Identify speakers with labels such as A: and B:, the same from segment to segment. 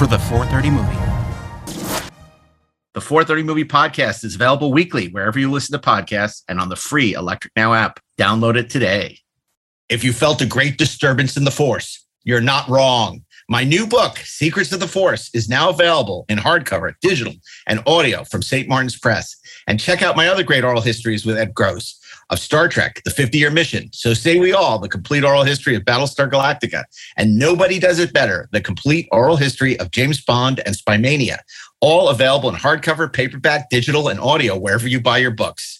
A: for the 430 movie.
B: The 430 Movie Podcast is available weekly wherever you listen to podcasts and on the free Electric Now app. Download it today. If you felt a great disturbance in the Force, you're not wrong. My new book, Secrets of the Force, is now available in hardcover, digital, and audio from St. Martin's Press. And check out my other great oral histories with Ed Gross of Star Trek, The 50 Year Mission. So say we all, the complete oral history of Battlestar Galactica. And nobody does it better, the complete oral history of James Bond and Spymania all available in hardcover, paperback, digital, and audio wherever you buy your books.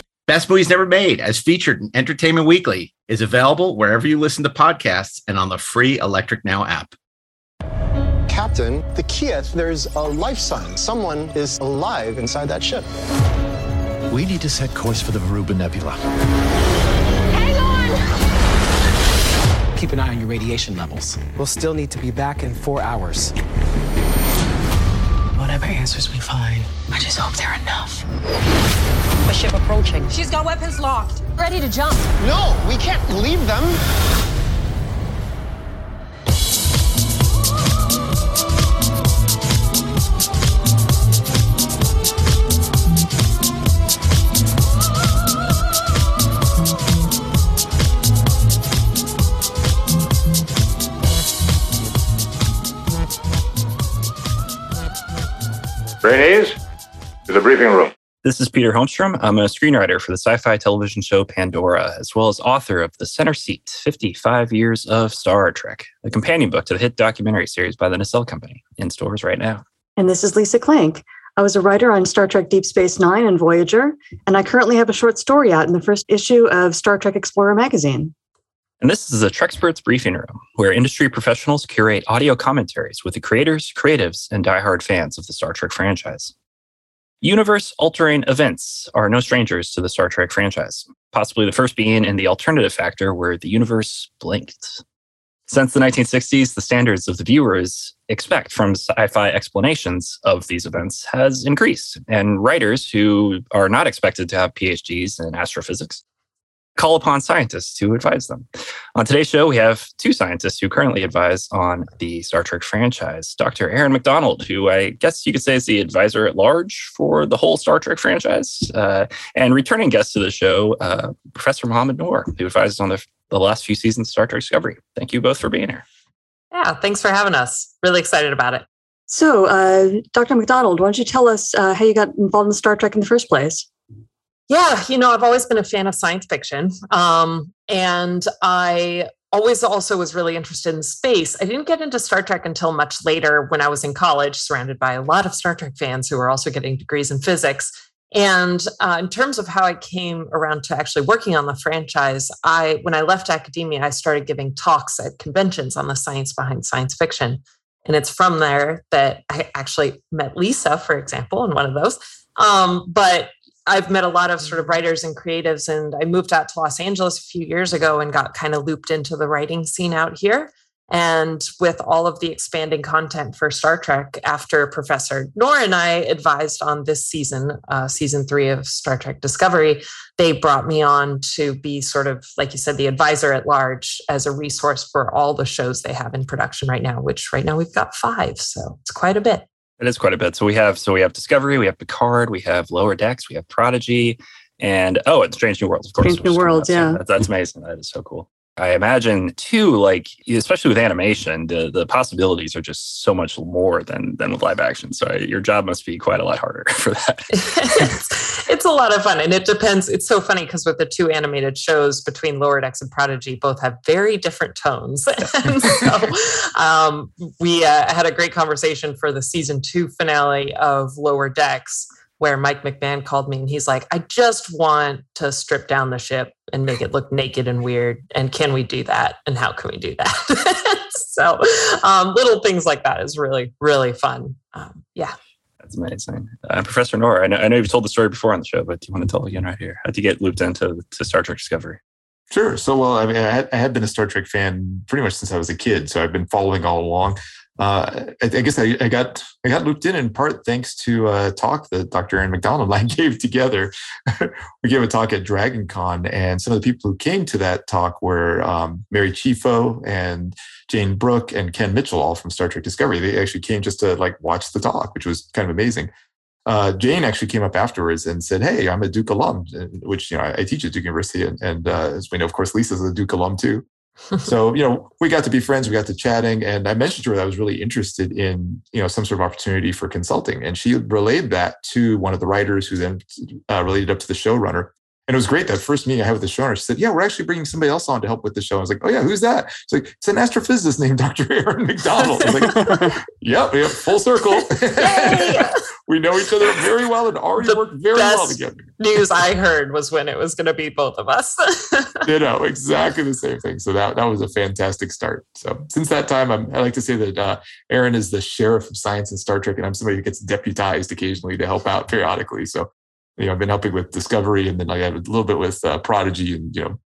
B: Best Movies Never Made, as featured in Entertainment Weekly, is available wherever you listen to podcasts and on the free Electric Now app.
C: Captain, the Khi'eth, there's a life sign. Someone is alive inside that ship.
D: We need to set course for the Verubin Nebula. Hang on!
E: Keep an eye on your radiation levels. We'll still need to be back in four hours. Whatever answers we find, I just hope they're enough.
F: A ship approaching. She's got weapons locked. Ready to jump.
C: No, we can't leave them.
G: Trainees, to the briefing room.
H: This is Peter Holmstrom. I'm a screenwriter for the sci fi television show Pandora, as well as author of The Center Seat 55 Years of Star Trek, a companion book to the hit documentary series by the Nacelle Company, in stores right now.
I: And this is Lisa Klink. I was a writer on Star Trek Deep Space Nine and Voyager, and I currently have a short story out in the first issue of Star Trek Explorer magazine.
H: And this is a Trexperts briefing room, where industry professionals curate audio commentaries with the creators, creatives, and diehard fans of the Star Trek franchise. Universe altering events are no strangers to the Star Trek franchise, possibly the first being in the alternative factor where the universe blinked. Since the 1960s, the standards of the viewers expect from sci fi explanations of these events has increased, and writers who are not expected to have PhDs in astrophysics call upon scientists to advise them. On today's show, we have two scientists who currently advise on the Star Trek franchise Dr. Erin Macdonald, who I guess you could say is the advisor at large for the whole Star Trek franchise, uh, and returning guest to the show, uh, Professor Mohamed Noor, who advises on the, the last few seasons of Star Trek Discovery. Thank you both for being here.
F: Yeah, thanks for having us. Really excited about it.
I: So, uh, Dr. Macdonald, why don't you tell us uh, how you got involved in Star Trek in the first place?
F: Yeah, you know, I've always been a fan of science fiction. Um, and I always also was really interested in space. I didn't get into Star Trek until much later when I was in college, surrounded by a lot of Star Trek fans who were also getting degrees in physics. And uh, in terms of how I came around to actually working on the franchise, I when I left academia, I started giving talks at conventions on the science behind science fiction. And it's from there that I actually met Lisa, for example, in one of those. Um, but I've met a lot of sort of writers and creatives, and I moved out to Los Angeles a few years ago and got kind of looped into the writing scene out here. And with all of the expanding content for Star Trek, after Professor Noor and I advised on this season, uh, season three of Star Trek Discovery, they brought me on to be sort of, like you said, the advisor at large as a resource for all the shows they have in production right now, which right now we've got five. So it's quite a bit.
H: It is quite a bit. So we have so we have Discovery, we have Picard, we have Lower Decks, we have Prodigy, and oh, and Strange New Worlds, of course.
I: Strange New Worlds, yeah.
H: That's, that's amazing. That is so cool. I imagine too, like especially with animation, the the possibilities are just so much more than than with live action. So your job must be quite a lot harder for that.
F: it's, it's a lot of fun, and it depends. It's so funny because with the two animated shows between Lower Decks and Prodigy, both have very different tones. and so um, we uh, had a great conversation for the season two finale of Lower Decks where Mike McMahan called me and he's like, I just want to strip down the ship and make it look naked and weird. And can we do that? And how can we do that? so, um, little things like that is really, really fun. Um, yeah.
H: That's amazing. Uh, Professor Noor, I know, I know you've told the story before on the show, but do you want to tell it again right here? How'd you get looped into to Star Trek Discovery?
J: Sure. So, well, I mean, I had, I had been a Star Trek fan pretty much since I was a kid. So I've been following all along uh, I, I, guess I, I, got I got looped in in part thanks to a talk that Dr. Erin Macdonald and I gave together. we gave a talk at Dragon Con, and some of the people who came to that talk were um, Mary Chieffo and Jayne Brook and Ken Mitchell, all from Star Trek Discovery. They actually came just to like watch the talk, which was kind of amazing. Uh, Jayne actually came up afterwards and said, "Hey, I'm a Duke alum," which you know I, I teach at Duke University, and, and uh, as we know, of course, Lisa's a Duke alum too so you know we got to be friends we got to chatting and i mentioned to her that i was really interested in you know some sort of opportunity for consulting and she relayed that to one of the writers who then uh, related up to the showrunner and it was great that first meeting I had with the showrunner. She said, "Yeah, we're actually bringing somebody else on to help with the show." I was like, "Oh yeah, who's that?" She's like, "It's an astrophysicist named Dr. Erin Macdonald." I was like, "Yep, yep, full circle. we know each other very well and already the work very well together."
F: news I heard was when it was going to be both of us.
J: you know, exactly the same thing. So that that was a fantastic start. So since that time, I'm, i like to say that uh, Erin is the sheriff of science in Star Trek, and I'm somebody who gets deputized occasionally to help out periodically. So you know, I've been helping with Discovery, and then I have a little bit with uh, Prodigy, and you know,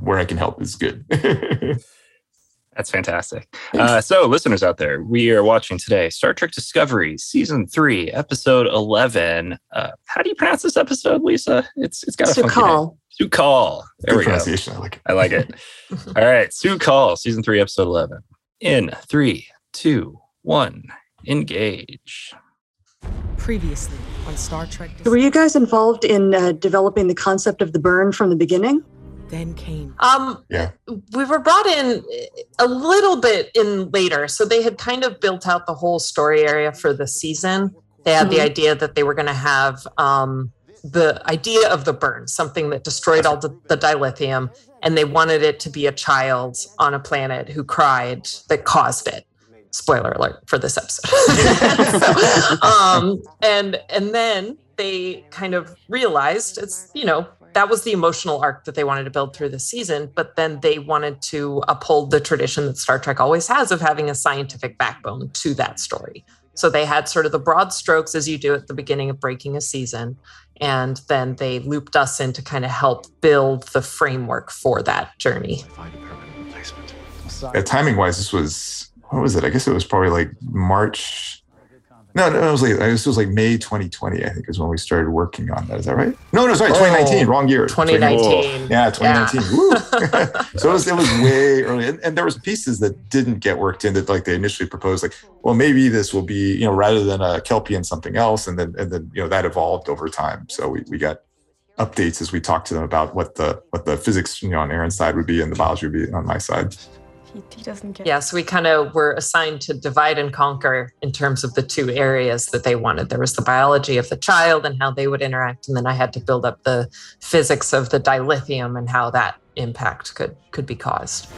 J: where I can help is good.
H: That's fantastic. Uh, so, listeners out there, we are watching today Star Trek Discovery, Season Three, Episode Eleven. Uh, how do you pronounce this episode, Lisa? It's it's got a
I: Su'Kal.
H: Su'Kal. There Good we go. I like it. I like it. All right, Su'Kal, Season Three, Episode Eleven. In three, two, one, engage.
I: Previously on Star Trek. Discovery. Were you guys involved in uh, developing the concept of the burn from the beginning?
F: Then came. Um, yeah. We were brought in a little bit in later, so they had kind of built out the whole story area for the season. They had mm-hmm. the idea that they were going to have um, the idea of the burn, something that destroyed all the, the dilithium, and they wanted it to be a child on a planet who cried that caused it spoiler alert for this episode. so, um, and and then they kind of realized it's you know that was the emotional arc that they wanted to build through the season, but then they wanted to uphold the tradition that Star Trek always has of having a scientific backbone to that story. So they had sort of the broad strokes as you do at the beginning of breaking a season. And then they looped us in to kind of help build the framework for that journey.
J: Yeah, timing wise, this was what was it? I guess it was probably like March. No, no, it was like this was like May 2020. I think is when we started working on that. Is that right? No, no, sorry, 2019. Wrong year.
F: 2019.
J: Yeah, 2019. Yeah. so it was it was way early, and, and, there was pieces that didn't get worked in that like they initially proposed. Like, well, maybe this will be you know rather than a kelpie and something else, and then and then you know that evolved over time. So we we got updates as we talked to them about what the what the physics you know on Erin's side would be and the biology would be on my side
F: he, he doesn't get. Yeah, so we kind of were assigned to divide and conquer in terms of the two areas that they wanted. There was the biology of the child and how they would interact, and then I had to build up the physics of the dilithium and how that impact could could be caused.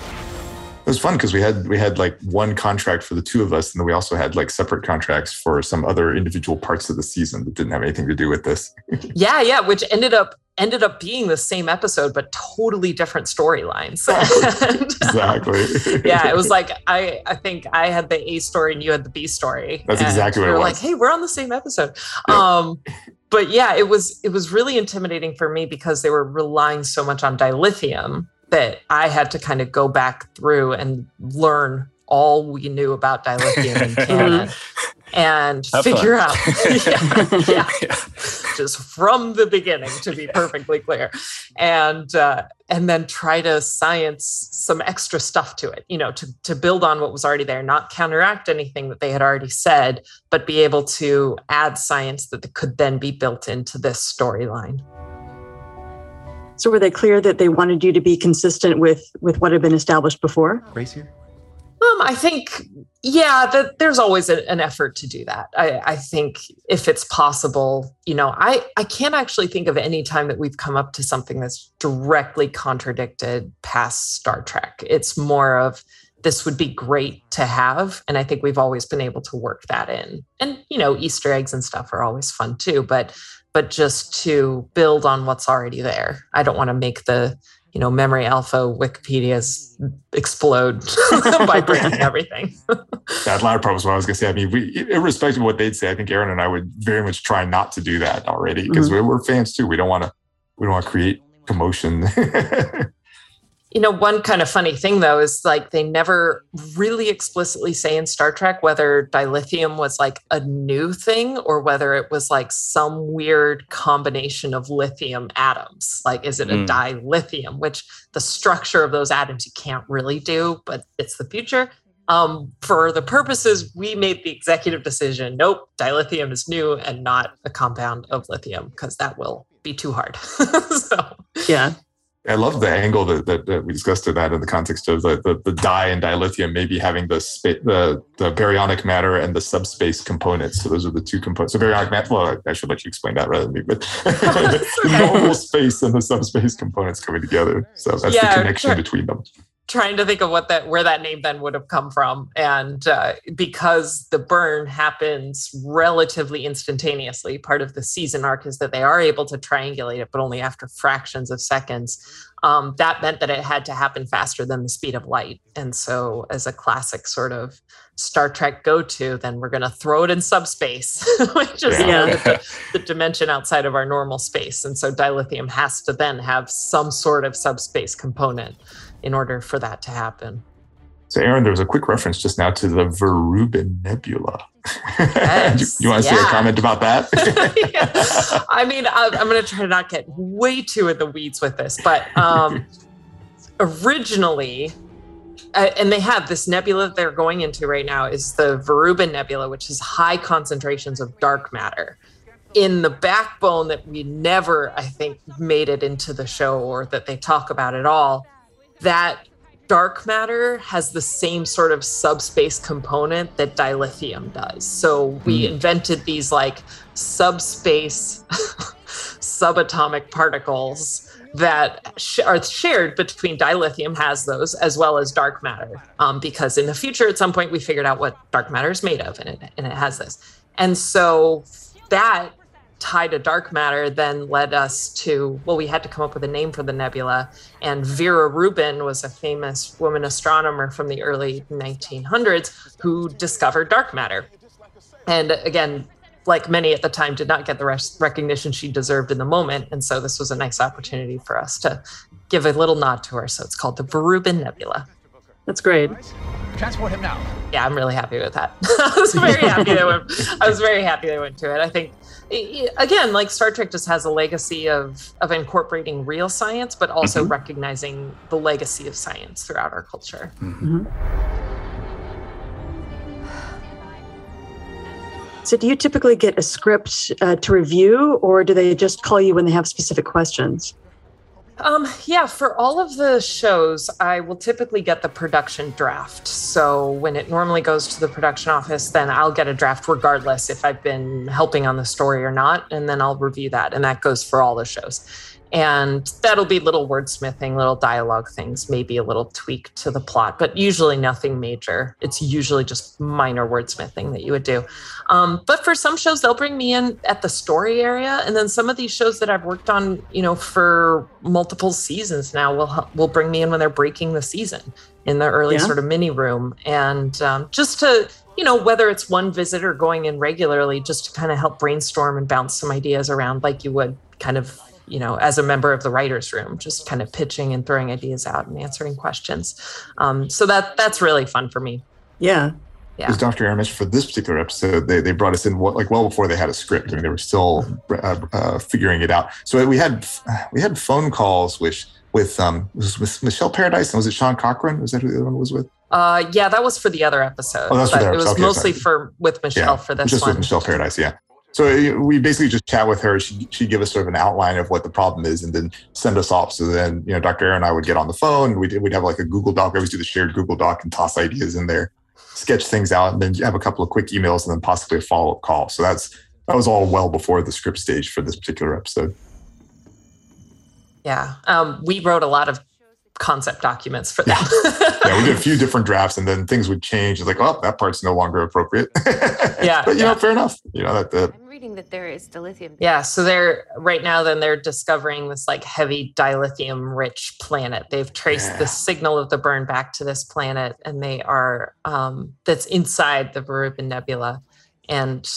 J: It was fun because we had we had like one contract for the two of us, and then we also had like separate contracts for some other individual parts of the season that didn't have anything to do with this.
F: yeah, yeah, which ended up ended up being the same episode but totally different storylines.
J: Exactly.
F: Yeah it was like i i think i had the a story and you had the b story.
J: That's exactly what we
F: were
J: like
F: hey we're on the same episode. Um but yeah it was it was really intimidating for me because they were relying so much on dilithium that i had to kind of go back through and learn all we knew about dilithium in canon and
H: Have
F: figure
H: fun.
F: out yeah, yeah, just from the beginning to be perfectly clear. And uh, and then try to science some extra stuff to it you know to, to build on what was already there not counteract anything that they had already said but be able to add science that could then be built into this storyline
I: So were they clear that they wanted you to be consistent with with what had been established before?
J: Grace here.
F: Um, I think, yeah, that there's always a, an effort to do that. I, I think if it's possible, you know, I, I can't actually think of any time that we've come up to something that's directly contradicted past Star Trek. It's more of this would be great to have. And I think we've always been able to work that in. And, you know, Easter eggs and stuff are always fun too, but but just to build on what's already there. I don't want to make the you know, memory alpha Wikipedia's explode by breaking everything.
J: that latter part was what I was going to say. I mean, we, irrespective of what they'd say, I think Erin and I would very much try not to do that already because
F: Mhm.
J: we're, we're fans too. We don't want to, we don't want to create commotion.
F: you know, one kind of funny thing though is like they never really explicitly say in Star Trek whether dilithium was like a new thing or whether it was like some weird combination of lithium atoms. Like, is it a
K: Mm.
F: dilithium, which the structure of those atoms you can't really do, but it's the future. Um, for the purposes, we made the executive decision nope, dilithium is new and not a compound of lithium because that will be too hard. so,
I: yeah.
J: I love the angle that, that, that we discussed to that in the context of the, the, the dye and dilithium maybe having the, spa- the the baryonic matter and the subspace components. So those are the two components. So baryonic matter. Well, I should let you explain that rather than me. But the normal space and the subspace components coming together. So that's
F: Yeah,
J: the connection
F: sure.
J: between them.
F: Trying to think of what that where that name then would have come from. And uh, because the burn happens relatively instantaneously part of the season arc is that they are able to triangulate it but only after fractions of seconds. Um, that meant that it had to happen faster than the speed of light. And so as a classic sort of star trek go-to then we're going to throw it in subspace which is you know,
I: Yeah.
F: the, the dimension outside of our normal space. And so dilithium has to then have some sort of subspace component in order for that to happen.
J: So, Erin, there was a quick reference just now to the Verubin Nebula.
F: Yes,
J: you, want to say a comment about that?
F: I mean, I, I'm going to try to not get way too in the weeds with this, but um, originally, uh, and they have this nebula that they're going into right now is the Verubin Nebula, which is high concentrations of dark matter in the backbone that we never, I think, made it into the show or that they talk about at all. That dark matter has the same sort of subspace component that dilithium does. So we invented these like subspace subatomic particles that sh- are shared between dilithium has those as well as dark matter. Um, because in the future at some point we figured out what dark matter is made of and it, and it has this. And so that tied to dark matter then led us to well we had to come up with a name for the nebula. And vera rubin was a famous woman astronomer from the early 1900s who discovered dark matter. And again like many at the time did not get the res- recognition she deserved in the moment. And so this was a nice opportunity for us to give a little nod to her. So it's called the Verubin nebula.
I: That's great.
K: Transport him now.
F: yeah i'm really happy with that. I was very happy they went i was very happy they went to it. I think i- i- again like star trek just has a legacy of of incorporating real science but also
I: Mhm.
F: recognizing the legacy of science throughout our culture
I: So, do you typically get a script uh, to review, or do they just call you when they have specific questions?
F: Um, yeah, for all of the shows, I will typically get the production draft. So when it normally goes to the production office, then I'll get a draft regardless if I've been helping on the story or not. And then I'll review that. And that goes for all the shows. And that'll be little wordsmithing, little dialogue things, maybe a little tweak to the plot, but usually nothing major. It's usually just minor wordsmithing that you would do. Um, but for some shows, they'll bring me in at the story area, and then some of these shows that I've worked on, you know, for multiple seasons now, will will bring me in when they're breaking the season in the early
I: Yeah.
F: sort of mini room, and um, just to you know whether it's one visitor going in regularly, just to kind of help brainstorm and bounce some ideas around, like you would kind of you know as a member of the writers room just kind of pitching and throwing ideas out and answering questions um, so that that's really fun for me
I: Yeah.
F: Yeah.
J: Because Dr. Erin mentioned for this particular episode, they, they brought us in like well before they had a script. I mean, they were still uh, uh, figuring it out. So we had we had phone calls with with um was with Michelle Paradise and was it Sean Cochran? Was that who the other one was with?
F: Uh, yeah, that was for the other episode.
J: Oh, that's for
F: but
J: the
F: it was.
J: Okay,
F: mostly
J: sorry.
F: for with Michelle for this
J: just
F: one.
J: with Michelle Paradise, yeah. So uh, we basically just chat with her. She she'd give us sort of an outline of what the problem is, and then send us off. So then you know, Dr. Erin and I would get on the phone. We'd we'd have like a Google Doc. We always do the shared Google Doc and toss ideas in there, sketch things out, and then have a couple of quick emails, and then possibly a follow up call. So that's that was all well before the script stage for this particular episode.
F: Yeah, um, we wrote a lot of concept documents for them.
J: yeah, we did a few different drafts, and then things would change. It's like, oh, that part's no longer appropriate.
F: yeah,
J: but you know, fair enough. You know that the
K: I'm reading that there is dilithium.
F: Yeah, so they're right now. Then they're discovering this like heavy dilithium-rich planet. They've traced the signal of the burn back to this planet, and they are um, that's inside the Verubin Nebula. And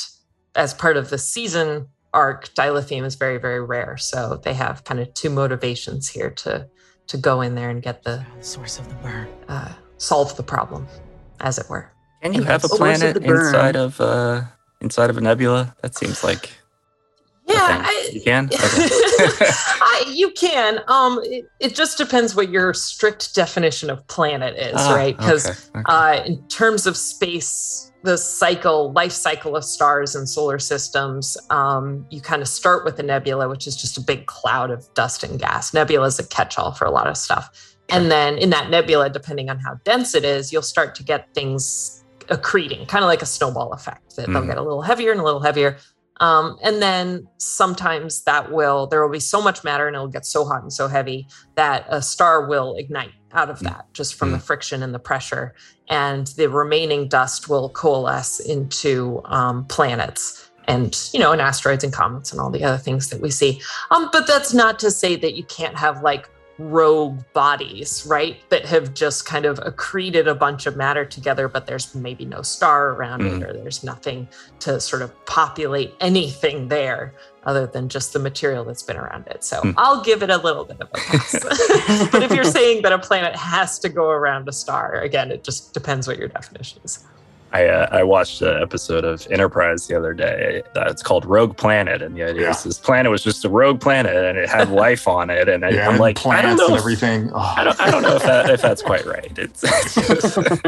F: as part of the season arc, dilithium is very, very rare. So they have kind of two motivations here to to go in there and get the
E: source of the burn,
F: uh, solve the problem, as it were.
H: Can you have a planet inside of uh, inside of a nebula? That seems like
F: yeah, I,
H: you can. Okay.
F: I, you can. Um, it, it, just depends what your strict definition of planet is,
H: Ah,
F: right? Because
H: okay, okay.
F: uh, in terms of space, the cycle, life cycle of stars and solar systems, um, you kind of start with a nebula, which is just a big cloud of dust and gas. Nebula is a catch-all for a lot of stuff. And then in that nebula, depending on how dense it is, you'll start to get things accreting, kind of like a snowball effect. That they'll
H: Mhm.
F: get a little heavier and a little heavier. Um, and then sometimes that will, there will be so much matter and it'll get so hot and so heavy that a star will ignite out of that just from the friction and the pressure. And the remaining dust will coalesce into um, planets and, you know, and asteroids and comets and all the other things that we see. Um, but that's not to say that you can't have like rogue bodies, right? That have just kind of accreted a bunch of matter together, but there's maybe no star around
H: Mhm.
F: it, or there's nothing to sort of populate anything there other than just the material that's been around it. So
H: Hmm.
F: I'll give it a little bit of a pass. but if you're saying that a planet has to go around a star, again, it just depends what your definition is.
H: I uh, I watched an episode of Enterprise the other day. Uh, it's called Rogue Planet, and the idea
J: Yeah.
H: is this planet was just a rogue planet, and it had life on it. And I,
J: yeah, and
H: like, I don't know,
J: and
H: if,
J: everything. Oh,
H: I don't, I don't know if that if that's quite right. It's, it's just,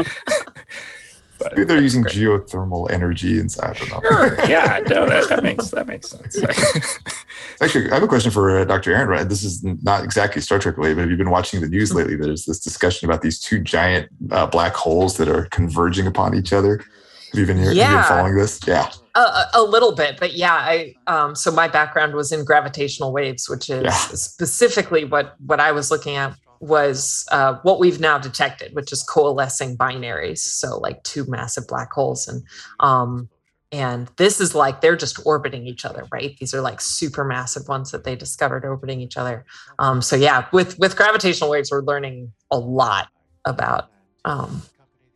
H: but,
J: maybe they're using geothermal energy inside. I don't know.
H: sure, yeah, no, that, that makes that makes sense.
J: Actually, I have a question for uh, Dr. Erin. Right, this is not exactly Star Trek related, but have you been watching the news lately? There's this discussion about these two giant uh, black holes that are converging upon each other. Have you been here? Have you
F: Yeah.
J: been following this? Yeah.
F: A, a- a little bit, but yeah, I um, so my background was in gravitational waves, which is
J: Yeah.
F: specifically what what I was looking at was uh, what we've now detected, which is coalescing binaries. So like two massive black holes, and um, and this is like they're just orbiting each other, right? These are like super massive ones that they discovered orbiting each other. Um, so yeah, with with gravitational waves, we're learning a lot about um,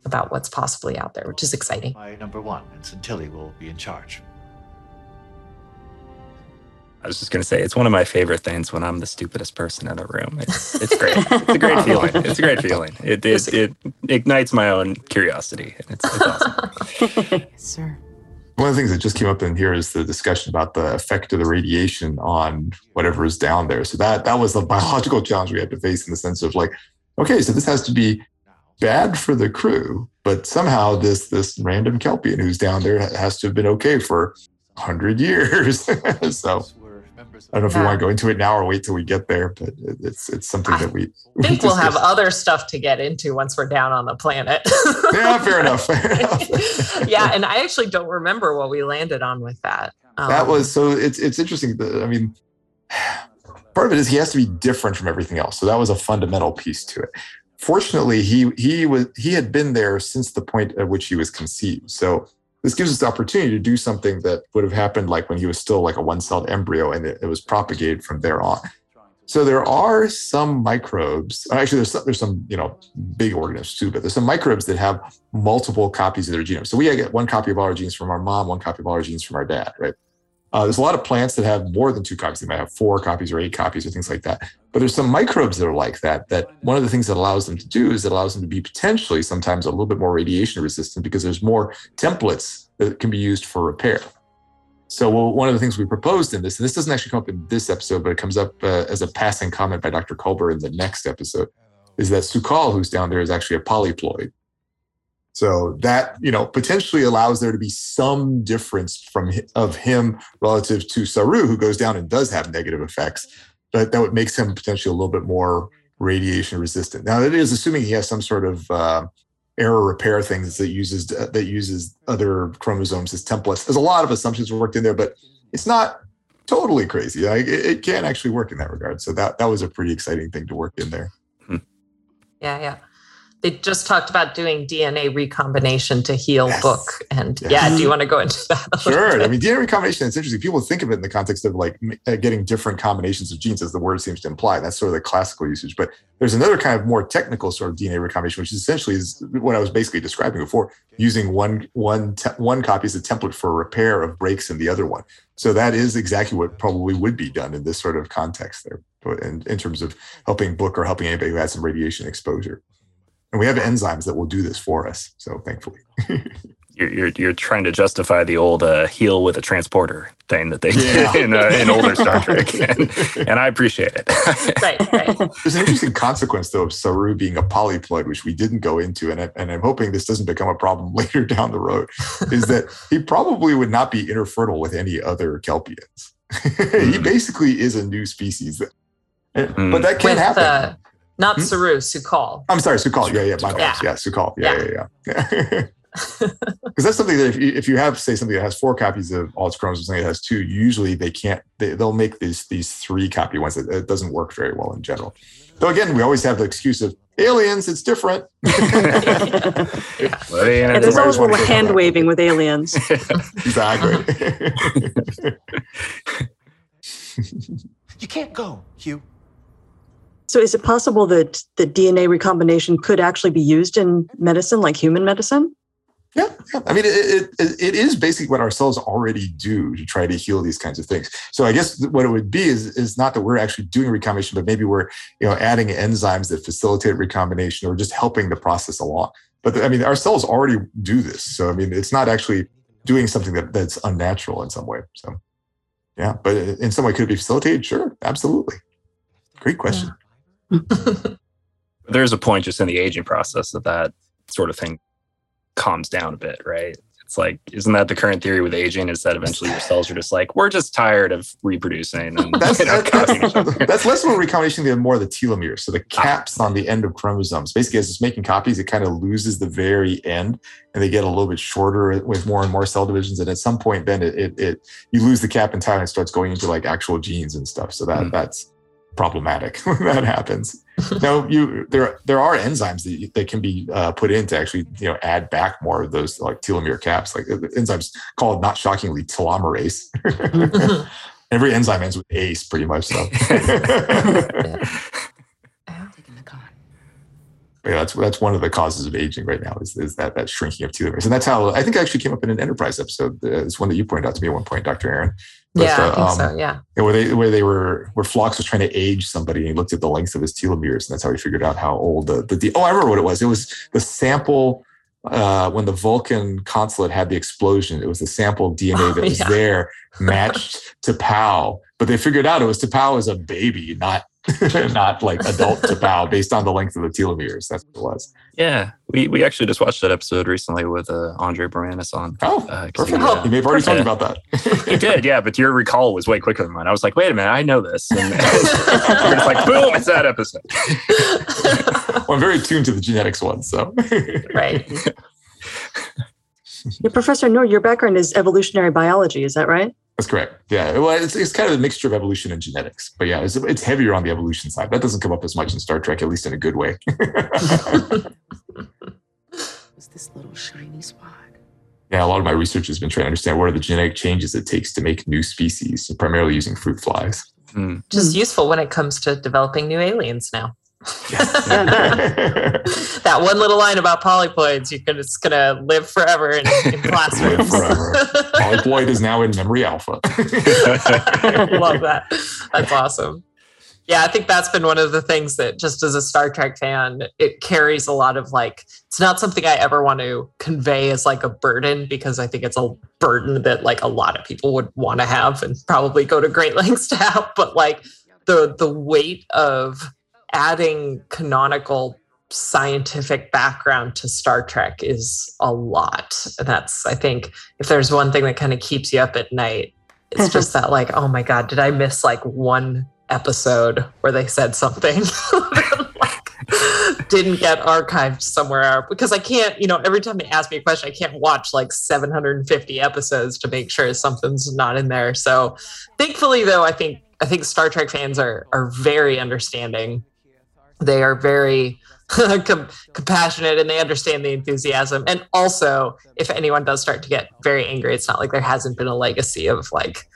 F: about what's possibly out there, which is exciting.
D: My number one, Ensign Tilly will be in charge.
H: I was just gonna say it's one of my favorite things when I'm the stupidest person in a room. It's it's great. It's a great feeling. It's a great feeling. It it, it ignites my own curiosity, and it's, it's awesome.
E: yes, sir.
J: One of the things that just came up in here is the discussion about the effect of the radiation on whatever is down there. So that that was the biological challenge we had to face in the sense of like, okay, so this has to be bad for the crew, but somehow this this random Kelpien who's down there has to have been okay for hundred years. so I don't know if you want to go into it now or wait till we get there, but it's it's something that we
F: I think we'll have other stuff to get into once we're down on the planet.
J: yeah, fair enough. Fair enough.
F: yeah, and I actually don't remember what we landed on with that. Um,
J: that was so it's it's interesting that- i mean part of it is he has to be different from everything else so that was a fundamental piece to it fortunately he he was he had been there since the point at which he was conceived so this gives us the opportunity to do something that would have happened like when he was still like a one-celled embryo and it, it was propagated from there on. So there are some microbes actually there's some, there's some you know big organisms too but there's some microbes that have multiple copies of their genome. So we get one copy of all our genes from our mom one copy of all our genes from our dad right Uh, there's a lot of plants that have more than two copies. They might have four copies or eight copies or things like that. But there's some microbes that are like that. That one of the things that allows them to do is it allows them to be potentially sometimes a little bit more radiation resistant because there's more templates that can be used for repair. So well, one of the things we proposed in this, and this doesn't actually come up in this episode, but it comes up uh, as a passing comment by Dr. Culber in the next episode, is that Su'Kal, who's down there, is actually a polyploid. So that you know potentially allows there to be some difference from of him relative to Saru, who goes down and does have negative effects, but that would makes him potentially a little bit more radiation resistant. Now that is assuming he has some sort of uh, error repair things that uses that uses other chromosomes as templates. There's a lot of assumptions worked in there, but it's not totally crazy. Like it, it can actually work in that regard. So that that was a pretty exciting thing to work in there.
F: Yeah, yeah they just talked about doing DNA recombination to heal yes. book. And yes. yeah, do you want to go into that?
J: Sure. I mean, DNA recombination is interesting. People think of it in the context of like uh, getting different combinations of genes, as the word seems to imply. That's sort of the classical usage. But there's another kind of more technical sort of DNA recombination, which essentially is what I was basically describing before, using one one te- one copy as a template for repair of breaks in the other one. So that is exactly what probably would be done in this sort of context there, in, in terms of helping book or helping anybody who has some radiation exposure and we have enzymes that will do this for us. So thankfully.
H: you're, you're, you're trying to justify the old uh, heal with a transporter thing that they yeah. did in, uh, in older Star Trek, and, and, I appreciate it.
F: right, right.
J: There's an interesting consequence though of Saru being a polyploid, which we didn't go into, and I, and I'm hoping this doesn't become a problem later down the road. Is that he probably would not be interfertile with any other Kelpiens. mm. he basically is a new species, mm. but that can not happen.
F: Not hmm? Saru, Su'Kal.
J: I'm sorry, Su'Kal. Yeah, yeah, my bad. Yeah, Su'Kal. Yeah, yeah, yeah. yeah. Because that's something that if you, if you have say something that has four copies of all its chromosomes, something that has two, usually they can't. They, they'll make these these three copy ones. It, it doesn't work very well in general. Though again, we always have the excuse of aliens. It's different.
I: yeah. Well, yeah, there's always a little hand waving with aliens.
J: exactly.
E: you can't go, Hugh.
I: So, is it possible that the DNA recombination could actually be used in medicine, like human medicine?
J: Yeah, yeah. I mean, it, it, it is basically what our cells already do to try to heal these kinds of things. So I guess what it would be is, is not that we're actually doing recombination, but maybe we're you know adding enzymes that facilitate recombination or just helping the process along. But I mean, our cells already do this. So I mean, it's not actually doing something that, that's unnatural in some way. So yeah, but in some way, could it be facilitated? Sure, absolutely. Great question. Yeah.
H: There's a point just in the aging process that that sort of thing calms down a bit, right? It's like, isn't that the current theory with aging? Is that eventually your cells are just like, we're just tired of reproducing and
J: that's, you know, that's, that's, less of a recombination than more of the telomeres. So the ah. caps on the end of chromosomes. Basically, as it's making copies, it kind of loses the very end and they get a little bit shorter with more and more cell divisions. And at some point, then it, it, it you lose the cap entirely and it starts going into like actual genes and stuff. So that mm. that's problematic when that happens. now, you there there are enzymes that, that can be uh, put in to actually you know add back more of those like telomere caps, like enzymes called not shockingly telomerase. Every enzyme ends with ace, pretty much. So. yeah, that's that's one of the causes of aging right now is, is that that shrinking of telomeres, and that's how I think it actually came up in an enterprise episode. Uh, it's one that you pointed out to me at one point, Dr. Erin.
F: yeah, uh, I think um, so. Yeah,
J: where they where they were where Phlox was trying to age somebody, and he looked at the length of his telomeres, and that's how he figured out how old the the. Oh, I remember what it was. It was the sample uh, when the Vulcan consulate had the explosion. It was the sample DNA oh, that was yeah. there matched to T'Pau, but they figured out it was T'Pau as a baby, not not like adult T'Pau based on the length of the telomeres. That's what it was.
H: Yeah, we, we actually just watched that episode recently with uh, Andre Bormanis on.
J: Oh, uh, perfect. He, uh, you may have already talked about that.
H: he did, yeah, but your recall was way quicker than mine. I was like, wait a minute, I know this. And it's like, boom, it's that episode.
J: well, I'm very tuned to the genetics one, so.
F: right.
I: Yeah, Professor Noor, your background is evolutionary biology, is that right?
J: That's correct. Yeah. Well, it's, it's kind of a mixture of evolution and genetics, but yeah, it's, it's heavier on the evolution side. That doesn't come up as much in Star Trek, at least in a good way.
K: What's this little shiny spot?
J: Yeah, a lot of my research has been trying to understand what are the genetic changes it takes to make new species, primarily using fruit flies.
F: Mm. Which is useful when it comes to developing new aliens now. that one little line about polyploids, you can it's gonna live forever in, in classrooms.
J: Polyploid is now in memory alpha.
F: I love that. That's awesome. Yeah, I think that's been one of the things that just as a Star Trek fan, it carries a lot of like it's not something I ever want to convey as like a burden because I think it's a burden that like a lot of people would want to have and probably go to great lengths to have, but like the the weight of adding canonical scientific background to Star Trek is a lot. And that's I think if there's one thing that kind of keeps you up at night, it's just that like, oh my God, did I miss like one episode where they said something like, didn't get archived somewhere because I can't, you know, every time they ask me a question, I can't watch like 750 episodes to make sure something's not in there. So thankfully though, I think I think Star Trek fans are are very understanding. They are very com- compassionate and they understand the enthusiasm. And also, if anyone does start to get very angry, it's not like there hasn't been a legacy of like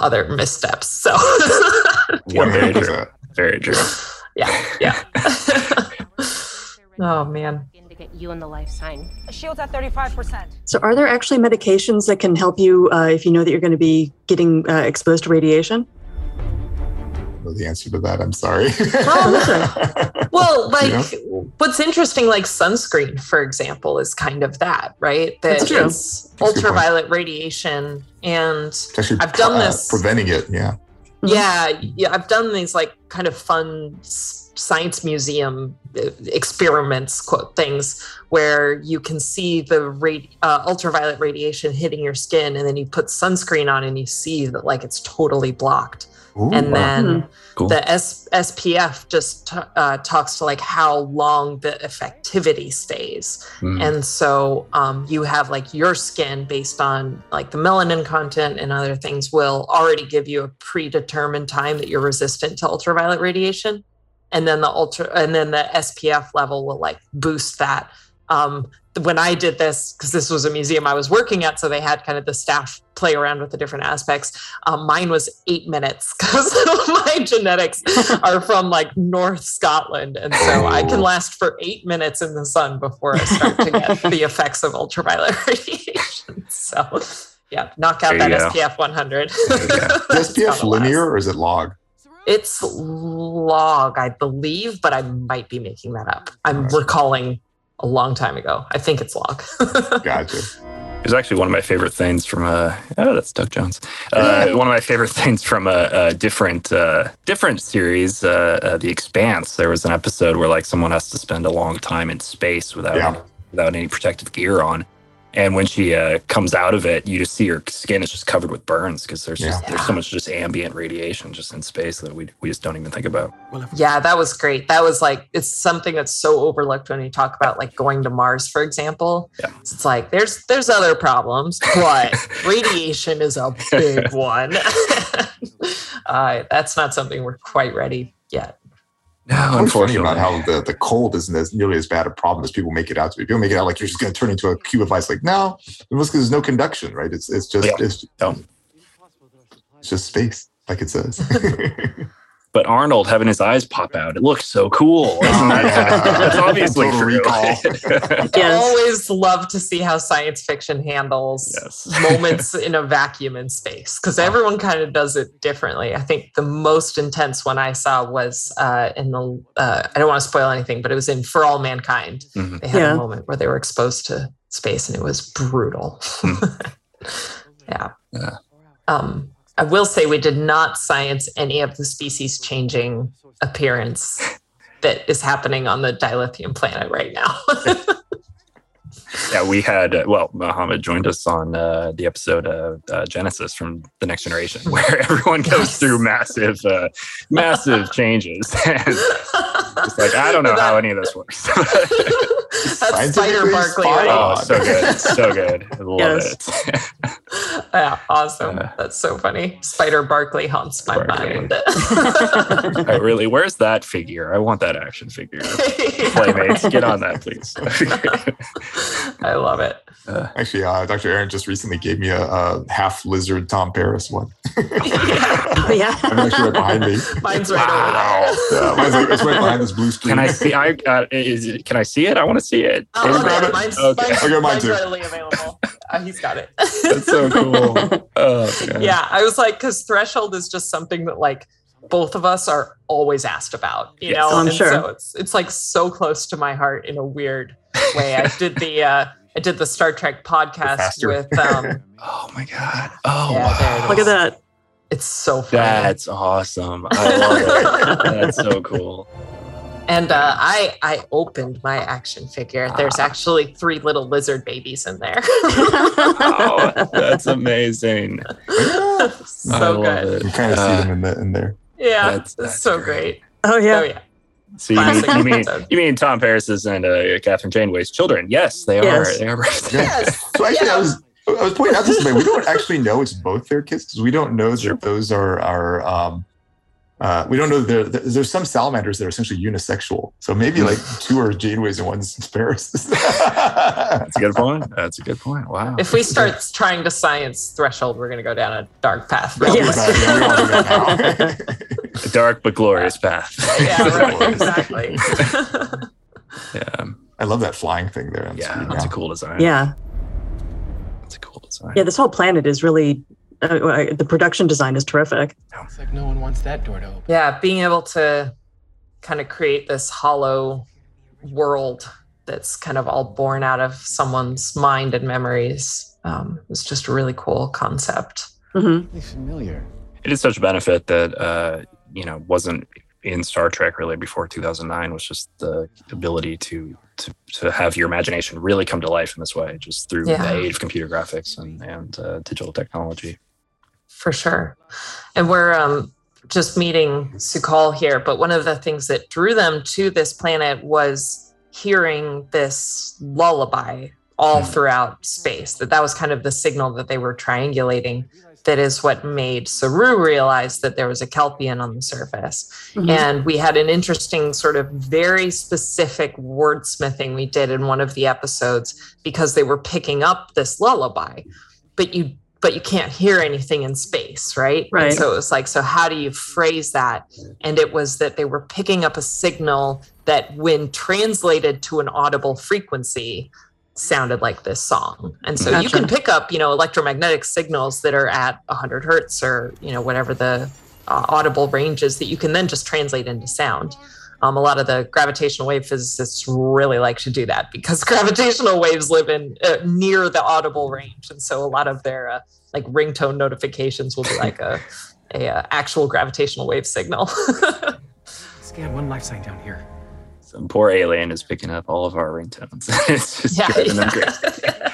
F: other missteps. So
H: very true. Very true.
F: Yeah, yeah. oh man.
L: To get you in the life sign. Shields at 35%.
I: So, are there actually medications that can help you uh, if you know that you're going to be getting uh, exposed to radiation?
J: Know the answer to that. I'm sorry.
F: oh, well, like yeah. what's interesting, like sunscreen, for example, is kind of that, right? That
I: That's true.
F: it's ultraviolet radiation, and I've done
J: uh,
F: this
J: preventing it. Yeah.
F: Yeah, yeah, I've done these like kind of fun science museum uh, experiments quote things where you can see the radi- uh, ultraviolet radiation hitting your skin and then you put sunscreen on and you see that like it's totally blocked Ooh, and wow. then cool. the S- SPF just t- uh, talks to like how long the effectivity stays. Mm. And so um, you have like your skin based on like the melanin content and other things will already give you a predetermined time that you're resistant to ultraviolet radiation. And then the ultra and then the SPF level will like boost that um, when I did this, because this was a museum I was working at, so they had kind of the staff play around with the different aspects. Um, mine was eight minutes because my genetics are from like North Scotland. And so I can last for eight minutes in the sun before I start to get the effects of ultraviolet radiation. So, yeah, knock out that go. SPF 100.
J: SPF linear or is it log?
F: It's log, I believe, but I might be making that up. I'm recalling a long time ago. I think it's log.
J: gotcha.
H: It was actually one of my favorite things from uh oh that's Doug Jones. Uh, one of my favorite things from a, a different uh, different series, uh, uh, The Expanse. There was an episode where like someone has to spend a long time in space without
J: Yeah.
H: without any protective gear on, and when she uh, comes out of it, you just see her skin is just covered with burns because there's just there's so much just ambient radiation just in space that we we just don't even think about.
F: Yeah, that was great. That was like it's something that's so overlooked when you talk about like going to Mars, for example.
H: Yeah.
F: It's like there's there's other problems, but radiation is a big one. uh, that's not something we're quite ready yet.
H: No,
J: I'm funny about how the, the cold isn't as nearly as bad a problem as people make it out to be. People make it out like you're just going to turn into a cube of ice. Like, no, because there's no conduction, right? It's it's just it's, it's just space, like it says.
H: But Arnold having his eyes pop out, it looks so cool. That's obviously
J: Total
H: true.
F: I always love to see how science fiction handles moments in a vacuum in space because everyone kind of does it differently. I think the most intense one I saw was uh, in the, uh, I don't want to spoil anything, but it was in For All Mankind.
H: Mhm.
F: They had
I: Yeah.
F: a moment where they were exposed to space and it was brutal. yeah.
H: Yeah.
F: Um, I will say we did not science any of the species changing appearance that is happening on the dilithium planet right now.
H: Yeah, we had, uh, well, Mohamed joined us on uh, the episode of uh, Genesis from The Next Generation, where everyone goes through massive, uh, massive changes. It's like, I don't know how any of this works.
F: That's Spider Barclay, right?
H: Oh, so good. So good. I love
F: Yes.
H: it.
F: yeah, awesome. That's so funny. Spider Barclay haunts my mind.
H: I really, where's that figure? I want that action figure. Playmates, get on that, please.
F: I love it.
J: Actually, uh, Dr. Erin just recently gave me a, a half lizard Tom Paris one.
I: yeah.
J: I'm actually right behind me.
F: Mine's right over there.
J: Yeah, mine's like, it's right behind this blue screen.
H: Can I see? I uh, is it, can I see it? I want to see it.
F: Oh,
J: Can you
F: okay.
J: grab it?
F: Mine's,
H: Okay.
F: mine's,
J: I got mine
F: mine's
J: too.
F: readily available. Uh, he's got it.
H: That's so cool. Oh, man.
F: yeah, I was like, because threshold is just something that like both of us are always asked about, you
H: Yes.
F: know.
I: Oh, I'm
F: and
I: sure.
F: So it's it's like so close to my heart in a weird way. I did the uh I did the Star Trek podcast with um
H: Oh my god. Oh
F: Yeah,
H: wow.
I: Look at that.
F: it's so funny.
H: That's awesome. I love it. That's so cool.
F: And uh, I I opened my action figure. There's
H: Ah.
F: actually three little lizard babies in there.
H: Oh, that's amazing. I
F: so
H: love
F: good.
H: it.
J: You kind of
H: Uh,
J: see them in the in there.
F: Yeah,
H: That's- that's
F: so
H: great.
F: great.
I: Oh yeah.
F: Oh yeah.
H: So you mean, you mean you mean Tom Paris's and uh, Kathryn Janeway's children? Yes, they
I: Yes.
H: are. They are.
F: Yes.
J: So actually,
F: Yeah.
J: I was I was pointing out to somebody we don't actually know it's both their kids because we don't know that those are our um uh, we don't know that there- there's some salamanders that are essentially unisexual. So maybe like two are Janeways and one's Paris.
H: That's a good point. That's a good point. Wow.
F: If we start trying to science threshold, we're gonna go down a dark path. real
I: Yes.
F: quick.
J: Yeah, we all do that now.
H: A dark but glorious path.
F: yeah, right, exactly.
H: yeah.
J: I love that flying thing there. on
H: Yeah.
J: screen
H: That's a cool design.
I: Yeah.
H: That's a cool design.
I: Yeah. This whole planet is really. Uh, the production design is terrific.
E: It's like no one wants that door to open.
F: yeah, being able to kind of create this hollow world that's kind of all born out of someone's mind and memories um, is just a really cool concept.
I: Mm-hmm.
E: Really familiar.
H: It is such a benefit that uh, you know wasn't in Star Trek really before 2009 was just the ability to to to have your imagination really come to life in this way, just through
F: Yeah.
H: the aid of computer graphics and and uh, digital technology.
F: For sure. And we're um, just meeting Sukal here, but one of the things that drew them to this planet was hearing this lullaby all throughout space. That that was kind of the signal that they were triangulating. That is what made Saru realize that there was a Kelpien on the surface.
I: Mhm.
F: And we had an interesting sort of very specific wordsmithing we did in one of the episodes because they were picking up this lullaby, but you but you can't hear anything in space, right?
I: Right.
F: And so it was like, so how do you phrase that? And it was that they were picking up a signal that when translated to an audible frequency sounded like this song. And so you can pick up, you know, electromagnetic signals that are at 100 hertz or, you know, whatever the uh, audible range is that you can then just translate into sound. Um, a lot of the gravitational wave physicists really like to do that because gravitational waves live in uh, near the audible range, and so a lot of their uh, like ringtone notifications will be like a, a uh, actual gravitational wave signal.
E: Scan one life sign down here.
H: Some poor alien is picking up all of our ringtones. it's just
F: yeah,
H: driving them
F: yeah.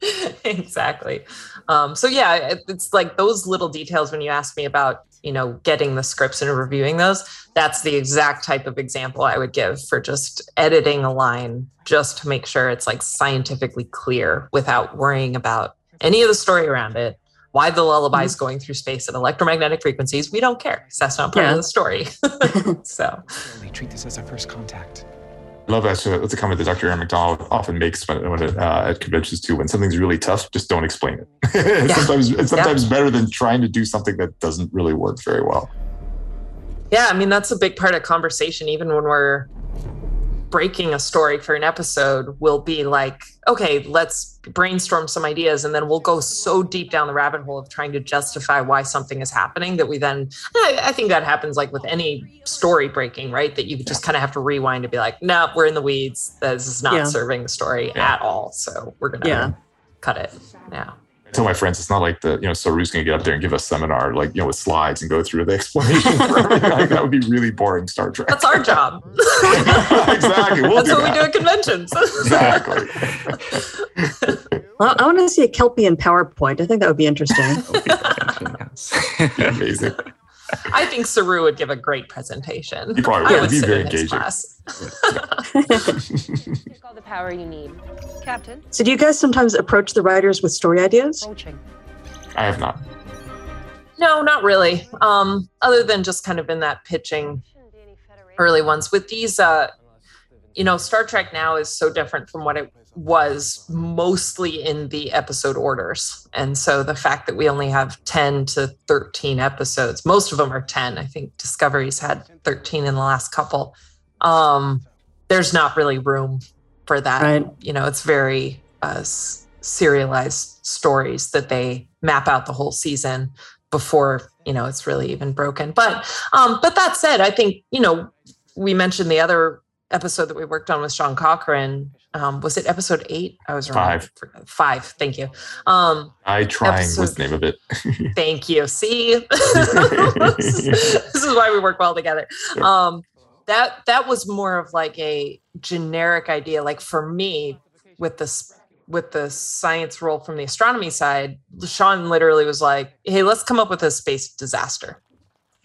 H: Crazy.
F: exactly. Um, so yeah, it, it's like those little details when you ask me about you know getting the scripts and reviewing those. That's the exact type of example I would give for just editing a line just to make sure it's like scientifically clear without worrying about any of the story around it. Why the lullaby is going through space at electromagnetic frequencies, we don't care 'cause that's not part
I: Yeah.
F: of the story. so
E: Only treat this as a first contact.
J: I love that. That's a comment that Dr. Erin Macdonald often makes when, when uh, at conventions too. When something's really tough, just don't explain it. it's sometimes it's sometimes better than trying to do something that doesn't really work very well.
F: Yeah, I mean that's a big part of conversation. Even when we're breaking a story for an episode, we'll be like, okay, let's brainstorm some ideas, and then we'll go so deep down the rabbit hole of trying to justify why something is happening that we then. I, I think that happens like with any story breaking, right? That you just kind of have to rewind to be like, no, we're in the weeds. This is not
I: Yeah.
F: serving the story at all. So we're gonna
I: Yeah.
F: cut it now.
J: I tell my friends it's not like the you know Saru's going to get up there and give a seminar like you know with slides and go through the explanation. for everything. Like, that would be really boring Star Trek.
F: That's our job.
J: exactly. We'll
F: That's
J: do
F: what we do at conventions.
J: Exactly.
I: Well, I want to see a Kelpien PowerPoint. I think that would be interesting.
J: Amazing.
F: I think Saru would give a great presentation.
J: He probably would.
F: would
J: He'd be very
F: in his
J: engaging.
F: class.
L: all the power you need. Captain,
I: so, do you guys sometimes approach the writers with story ideas?
L: approaching.
J: I have not.
F: No, not really. Um, other than just kind of in that pitching early ones. With these, uh, you know, Star Trek now is so different from what it was mostly in the episode orders. And so the fact that we only have 10 to 13 episodes, most of them are 10. I think Discovery's had 13 in the last couple. Um, there's not really room for that.
I: Right.
F: You know, it's very uh, serialized stories that they map out the whole season before you know it's really even broken. But um, but that said, I think you know we mentioned the other episode that we worked on with Sean Cochran. Um, was it episode eight? I was wrong.
J: Five.
F: Five. Thank you. Um,
J: I trying
F: Episode-
J: was the name of it.
F: Thank you. See, this is why we work well together. Um, that that was more of like a generic idea. Like for me, with this with the science role from the astronomy side, Sean literally was like, "Hey, let's come up with a space disaster.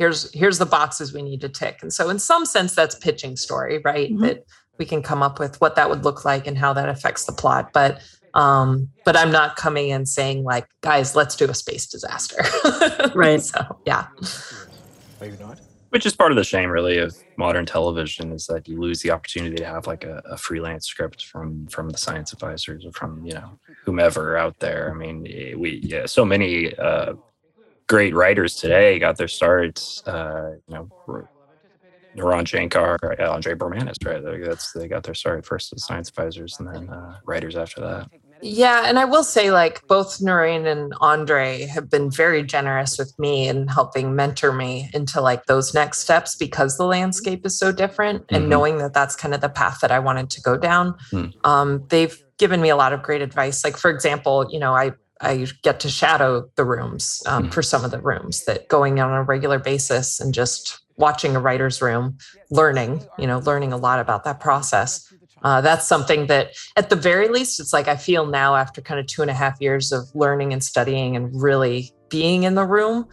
F: Here's here's the boxes we need to tick." And so, in some sense, that's pitching story, right?
I: Mhm.
F: That we can come up with what that would look like and how that affects the plot, but um but i'm not coming in saying like guys let's do a space disaster
I: Right.
F: so yeah Maybe not.
H: Which is part of the shame, really, of modern television is that you lose the opportunity to have like a, a freelance script from from the science advisors or from you know whomever out there. I mean, eh, we yeah, so many uh, great writers today got their starts. Uh, you know, Naren Shankar, Andre Bormanis, right? That's they got their start first as science advisors and then uh, writers after that.
F: Yeah, and I will say, like, both Naren and Andre have been very generous with me in helping mentor me into like those next steps because the landscape is so different, and
H: Mhm.
F: knowing that that's kind of the path that I wanted to go down.
H: Hmm.
F: Um, they've given me a lot of great advice. Like, for example, you know, I I get to shadow the rooms um, for some of the rooms that going on a regular basis and just watching a writer's room, learning, you know, learning a lot about that process. Uh, that's something that, at the very least, it's like I feel now after kind of two and a half years of learning and studying and really being in the room,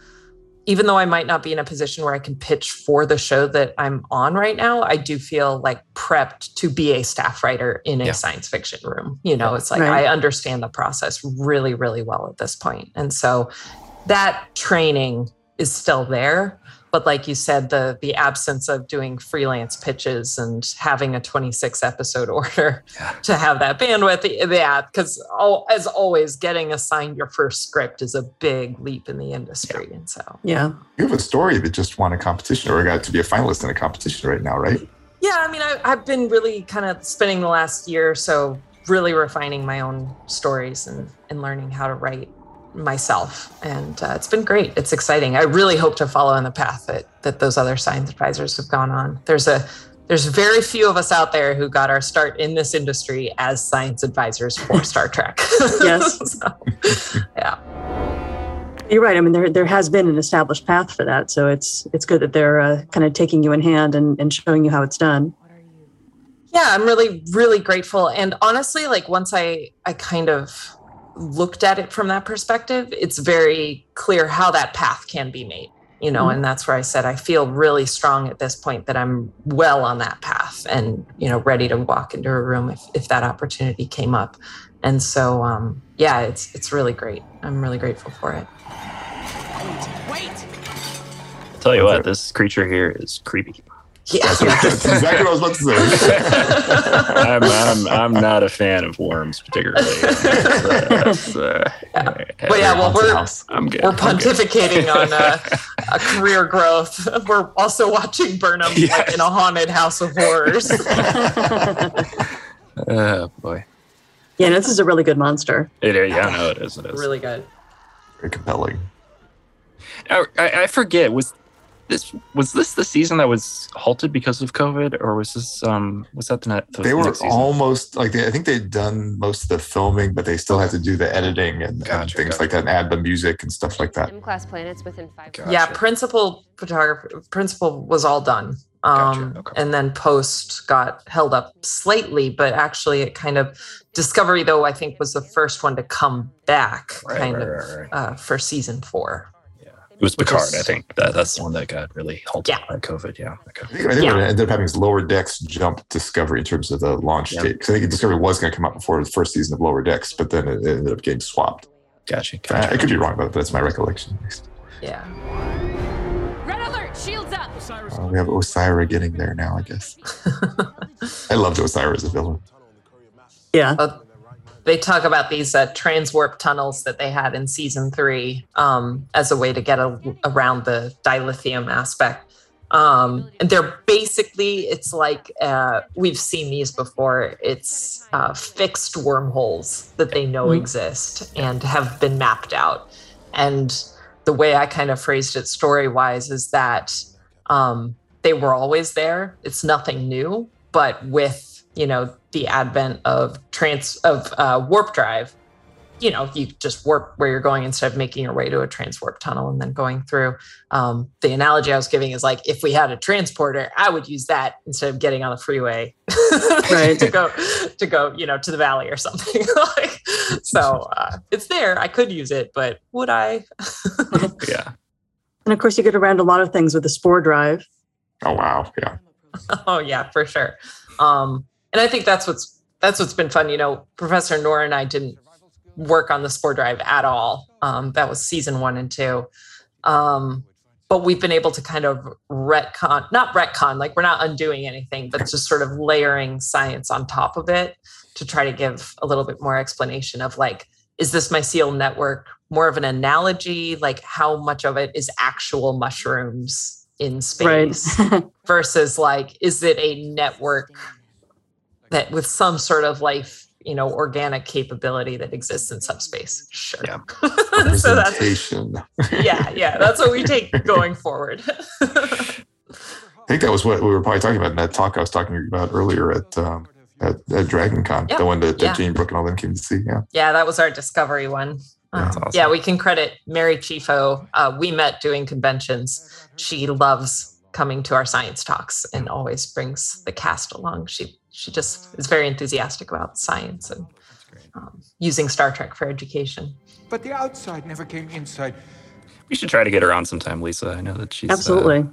F: even though I might not be in a position where I can pitch for the show that I'm on right now, I do feel like prepped to be a staff writer in a
H: Yeah.
F: science fiction room. You know, it's like
I: Right.
F: I understand the process really, really well at this point. And so that training is still there. But like you said, the the absence of doing freelance pitches and having a 26 episode order to have that bandwidth, yeah, because as always, getting assigned your first script is a big leap in the industry. And so
I: Yeah.
J: You have a story that just won a competition or got to be a finalist in a competition right now, right?
F: Yeah, I mean, I, I've been really kind of spending the last year or so really refining my own stories and, and learning how to write myself. And uh, it's been great. It's exciting. I really hope to follow in the path that, that those other science advisors have gone on. There's a there's very few of us out there who got our start in this industry as science advisors for Star Trek.
I: Yes.
F: So, yeah.
I: You're right. I mean, there there has been an established path for that, so it's it's good that they're uh, kind of taking you in hand and, and showing you how it's done.
F: yeah i'm really really grateful and honestly like once i i kind of looked at it from that perspective it's very clear how that path can be made you know
I: Mhm.
F: and that's where i said i feel really strong at this point that i'm well on that path and you know ready to walk into a room if, if that opportunity came up and so um yeah it's it's really great i'm really grateful for it Wait.
H: I'll tell you what, this creature here is creepy.
F: Yeah
J: That's exactly what I was about to say.
H: I'm, I'm, I'm not a fan of worms particularly. That's, uh,
F: but yeah well we're
H: I'm good.
F: we're
H: I'm good.
F: pontificating on uh, a career growth. We're also watching Burnham like, in a haunted house of horrors.
H: Oh boy.
I: Yeah, no, this is a really good monster.
H: It, yeah, no, it is. It is.
F: really good.
J: Very compelling.
H: I, I I forget. Was this was this the season that was halted because of COVID, or was this um was that the, net, the
J: They were
H: next season?
J: almost like they, I think they'd done most of the filming, but they still had to do the editing and, and things
H: gotcha.
J: like that, and add the music and stuff like that.
L: Gym class planets within five.
F: Yeah, principal photographer, principal was all done. Um, And then post got held up slightly, but actually it kind of Discovery though I think was the first one to come back,
H: Right,
F: kind
H: right,
F: of
H: right, right.
F: Uh, for season four.
H: It was Picard,
F: is-
H: I think. That, that's the one that got really halted by COVID. Yeah. Okay.
J: I think, I think what ended up having is Lower Decks jump Discovery in terms of the launch
H: Yeah.
J: date. Because I think Discovery was going to come out before the first season of Lower Decks, but then it, it ended up getting swapped.
H: Gotcha.
J: Uh, I could be wrong about it, but that's my recollection.
F: Yeah.
L: Red alert! Shields up!
J: Uh, we have Osira getting there now, I guess. I loved Osira as a villain.
I: Yeah.
F: Uh, they talk about these uh, transwarp tunnels that they had in season three um, as a way to get a, around the dilithium aspect. Um, and they're basically, it's like uh, we've seen these before. It's uh, fixed wormholes that they know
I: Mhm.
F: exist and have been mapped out. And the way I kind of phrased it story wise is that um, they were always there. It's nothing new, but with you know the advent of trans of uh, warp drive, you know you just warp where you're going instead of making your way to a transwarp tunnel and then going through. Um, the analogy I was giving is like if we had a transporter, I would use that instead of getting on the freeway
I: Right.
F: to go to go you know to the valley or something. like, so uh, it's there. I could use it, but would I?
H: yeah.
I: And of course, you get around a lot of things with the spore drive.
J: Oh wow, yeah.
F: oh yeah, for sure. Um, and I think that's what's that's what's been fun. You know, Professor Noor and I didn't work on the Spore Drive at all. Um, that was season one and two. Um, but we've been able to kind of retcon, not retcon, like we're not undoing anything, but just sort of layering science on top of it to try to give a little bit more explanation of like, is this mycelial network more of an analogy? Like, how much of it is actual mushrooms in space?
I: Right.
F: versus like is it a network that with some sort of life you know organic capability that exists in subspace sure
H: Yeah.
F: so that's yeah yeah that's what we take going forward
J: I think that was what we were probably talking about in that talk I was talking about earlier at um, at, at Dragon Con,
F: Yep.
J: the one that, that
F: Yeah.
J: Jayne Brook and all them came to see. Yeah.
F: yeah that was our discovery one Um,
H: That's awesome.
F: yeah we can credit Mary Chieffo uh, we met doing conventions she loves coming to our science talks and always brings the cast along she she just is very enthusiastic about science and um, using star trek for education
M: But the outside never came inside.
H: We should try to get her on sometime, Lisa. I know that she's uh,
I: Absolutely.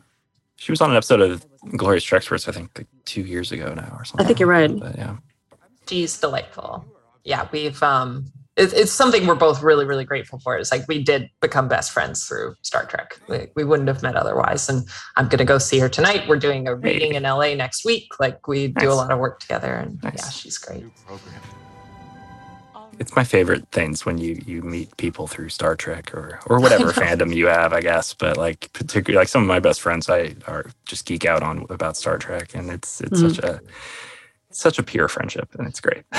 H: she was on an episode of Glorious Trexperts, I think, like two years ago now or something.
I: I think you're right.
H: But yeah.
F: she's delightful. Yeah, we've um it, it's something we're both really really grateful for. It's like we did become best friends through Star Trek. We, we wouldn't have met otherwise. And I'm gonna go see her tonight. We're doing a reading in LA next week. Like we do a lot of work together, and yeah, she's great.
H: It's my favorite things when you you meet people through Star Trek or or whatever fandom you have, I guess. But like particularly like some of my best friends I are just geek out on about Star Trek and it's it's
I: Mhm.
H: such a such a pure friendship and it's great.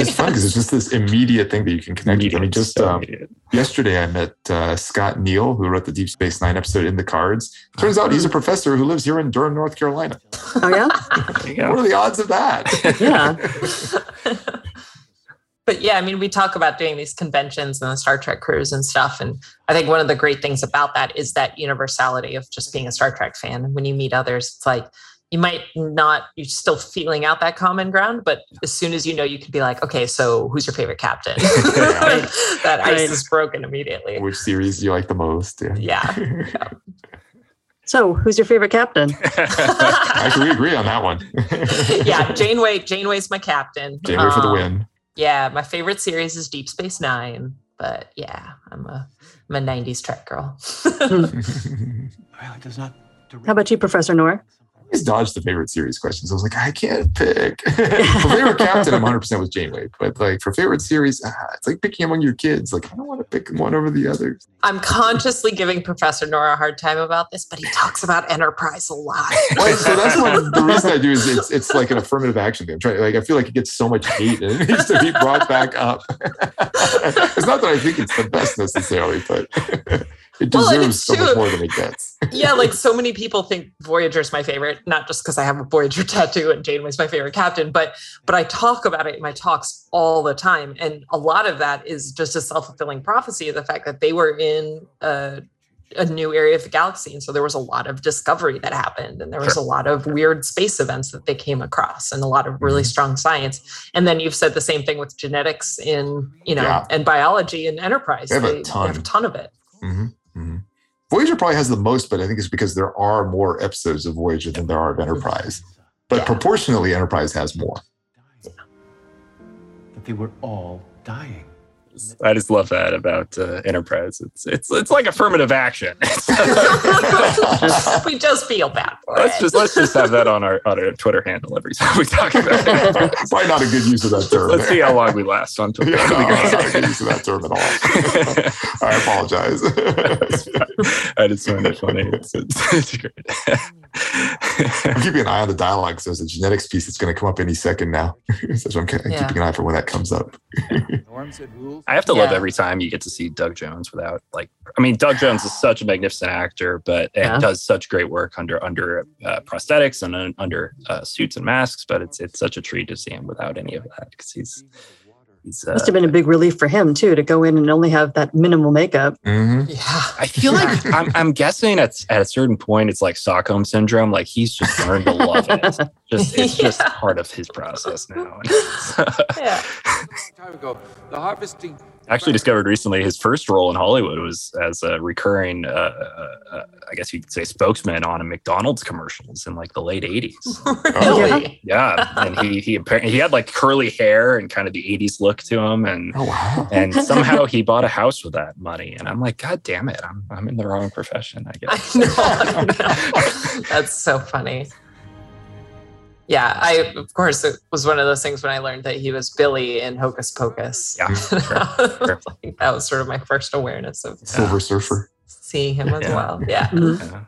J: It's fun because it's just this immediate thing that you can connect with. I mean, just
H: so
J: um, yesterday I met uh, Scott Neal, who wrote the Deep Space Nine episode in the cards. Turns out he's a professor who lives here in Durham, North Carolina.
I: Oh yeah.
J: What are the odds of that?
I: Yeah.
F: but yeah, I mean, we talk about doing these conventions and the Star Trek cruise and stuff. And I think one of the great things about that is that universality of just being a Star Trek fan. When you meet others, it's like you might not, you're still feeling out that common ground, but as soon as you know, you could be like, okay, so who's your favorite captain? that ice
I: Right.
F: is broken immediately.
J: Which series do you like the most? Yeah.
F: Yeah.
I: So, who's your favorite captain?
J: Actually, we agree on that one.
F: yeah. Janeway, Janeway's my captain.
J: Janeway for the
F: Um,
J: win.
F: Yeah. My favorite series is Deep Space Nine. But yeah, I'm a, I'm a 90s Trek girl.
M: Well, it does not.
I: How about you, Professor
J: Noor? Always dodged the favorite series questions. I was like, I can't pick. for favorite captain, I'm 100% with Janeway. But like for favorite series, ah, it's like picking among your kids. Like, I don't want to pick one over the other.
F: I'm consciously giving Professor Noor a hard time about this, but he talks about Enterprise a lot.
J: Well, so that's what the reason I do is it's it's like an affirmative action thing. I'm trying like I feel like it gets so much hate and it needs to be brought back up. it's not that I think it's the best necessarily, but it deserves
F: it's
J: so much more than it gets.
F: Yeah, like so many people think Voyager is my favorite, not just because I have a Voyager tattoo and Janeway's my favorite captain, but but I talk about it in my talks all the time, and a lot of that is just a self fulfilling prophecy of the fact that they were in a, a new area of the galaxy, and so there was a lot of discovery that happened, and there was a lot of weird space events that they came across, and a lot of really strong science. And then you've said the same thing with genetics in you know
J: Yeah.
F: and biology in Enterprise.
J: They have a
F: have
J: ton.
F: a ton of it.
J: Mhm, mhm. Voyager probably has the most, but I think it's because there are more episodes of Voyager than there are of Enterprise. But proportionally, Enterprise has more.
M: That they were all dying.
H: I just love that about uh, Enterprise. It's it's it's like affirmative action.
F: we just feel bad for
H: let's
F: it.
H: just let's just have that on our on our Twitter handle every time we talk about it.
J: Probably not a good use of that term.
H: Let's see how long we last on Twitter.
J: Yeah, no,
H: great.
J: not a good use of that term at all. I apologize.
H: I just find it funny. It's, it's, it's great.
J: I'm keeping an eye on the dialogue. So there's a genetics piece that's going to come up any second now. so I'm keeping
F: Yeah.
J: an eye for when that comes up.
H: I have to love every time you get to see Doug Jones without like I mean Doug Jones is such a magnificent actor but and
F: Yeah.
H: does such great work under under uh, prosthetics and uh, under uh, suits and masks but it's it's such a treat to see him without any of that because he's he's uh,
I: Must have been a big relief for him too to go in and only have that minimal makeup.
J: Mm-hmm.
F: Yeah.
H: I feel like I'm, I'm guessing at, at a certain point it's like Stockholm syndrome like he's just learned to love it just it's just part of his process now
F: Yeah.
M: time ago, the harvesting.
H: Actually discovered recently his first role in Hollywood was as a recurring, uh, uh, uh, I guess you could say, spokesman on a McDonald's commercials in like the late '80s.
F: Really?
H: Yeah, and he he apparently he had like curly hair and kind of the '80s look to him, and
J: Oh wow.
H: and somehow he bought a house with that money. And I'm like, God damn it, I'm I'm in the wrong profession, I
F: I
H: guess.
F: know, I know. That's so funny. Yeah, I of course it was one of those things when I learned that he was Billy in Hocus Pocus.
H: Yeah, sure, sure.
F: Like, that was sort of my first awareness of
J: Silver Surfer.
F: seeing him as
H: Yeah.
F: well. Yeah.
H: Yeah.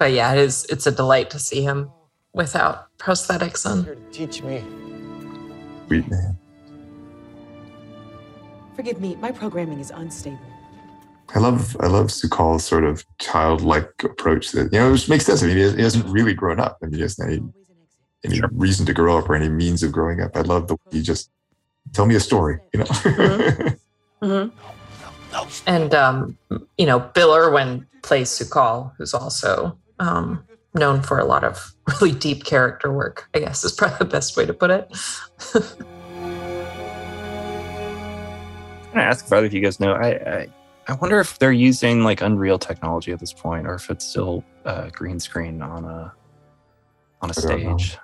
F: But yeah, it is it's a delight to see him without prosthetics on.
M: Teach me.
J: Sweet man.
K: Forgive me, my programming is unstable.
J: I love I love Sukal's sort of childlike approach that you know which makes sense. I mean, he, he hasn't really grown up. I mean, he hasn't any any
H: Sure.
J: reason to grow up or any means of growing up. I love the way he just tell me a story. You know.
I: Mhm.
F: And um, you know, Bill Irwin plays Sukal, who's also um known for a lot of really deep character work, I guess is probably the best way to put it.
H: I'm gonna ask if either of you guys know. I, I I wonder if they're using like Unreal technology at this point, or if it's still uh, green screen on a on a
J: I
H: stage.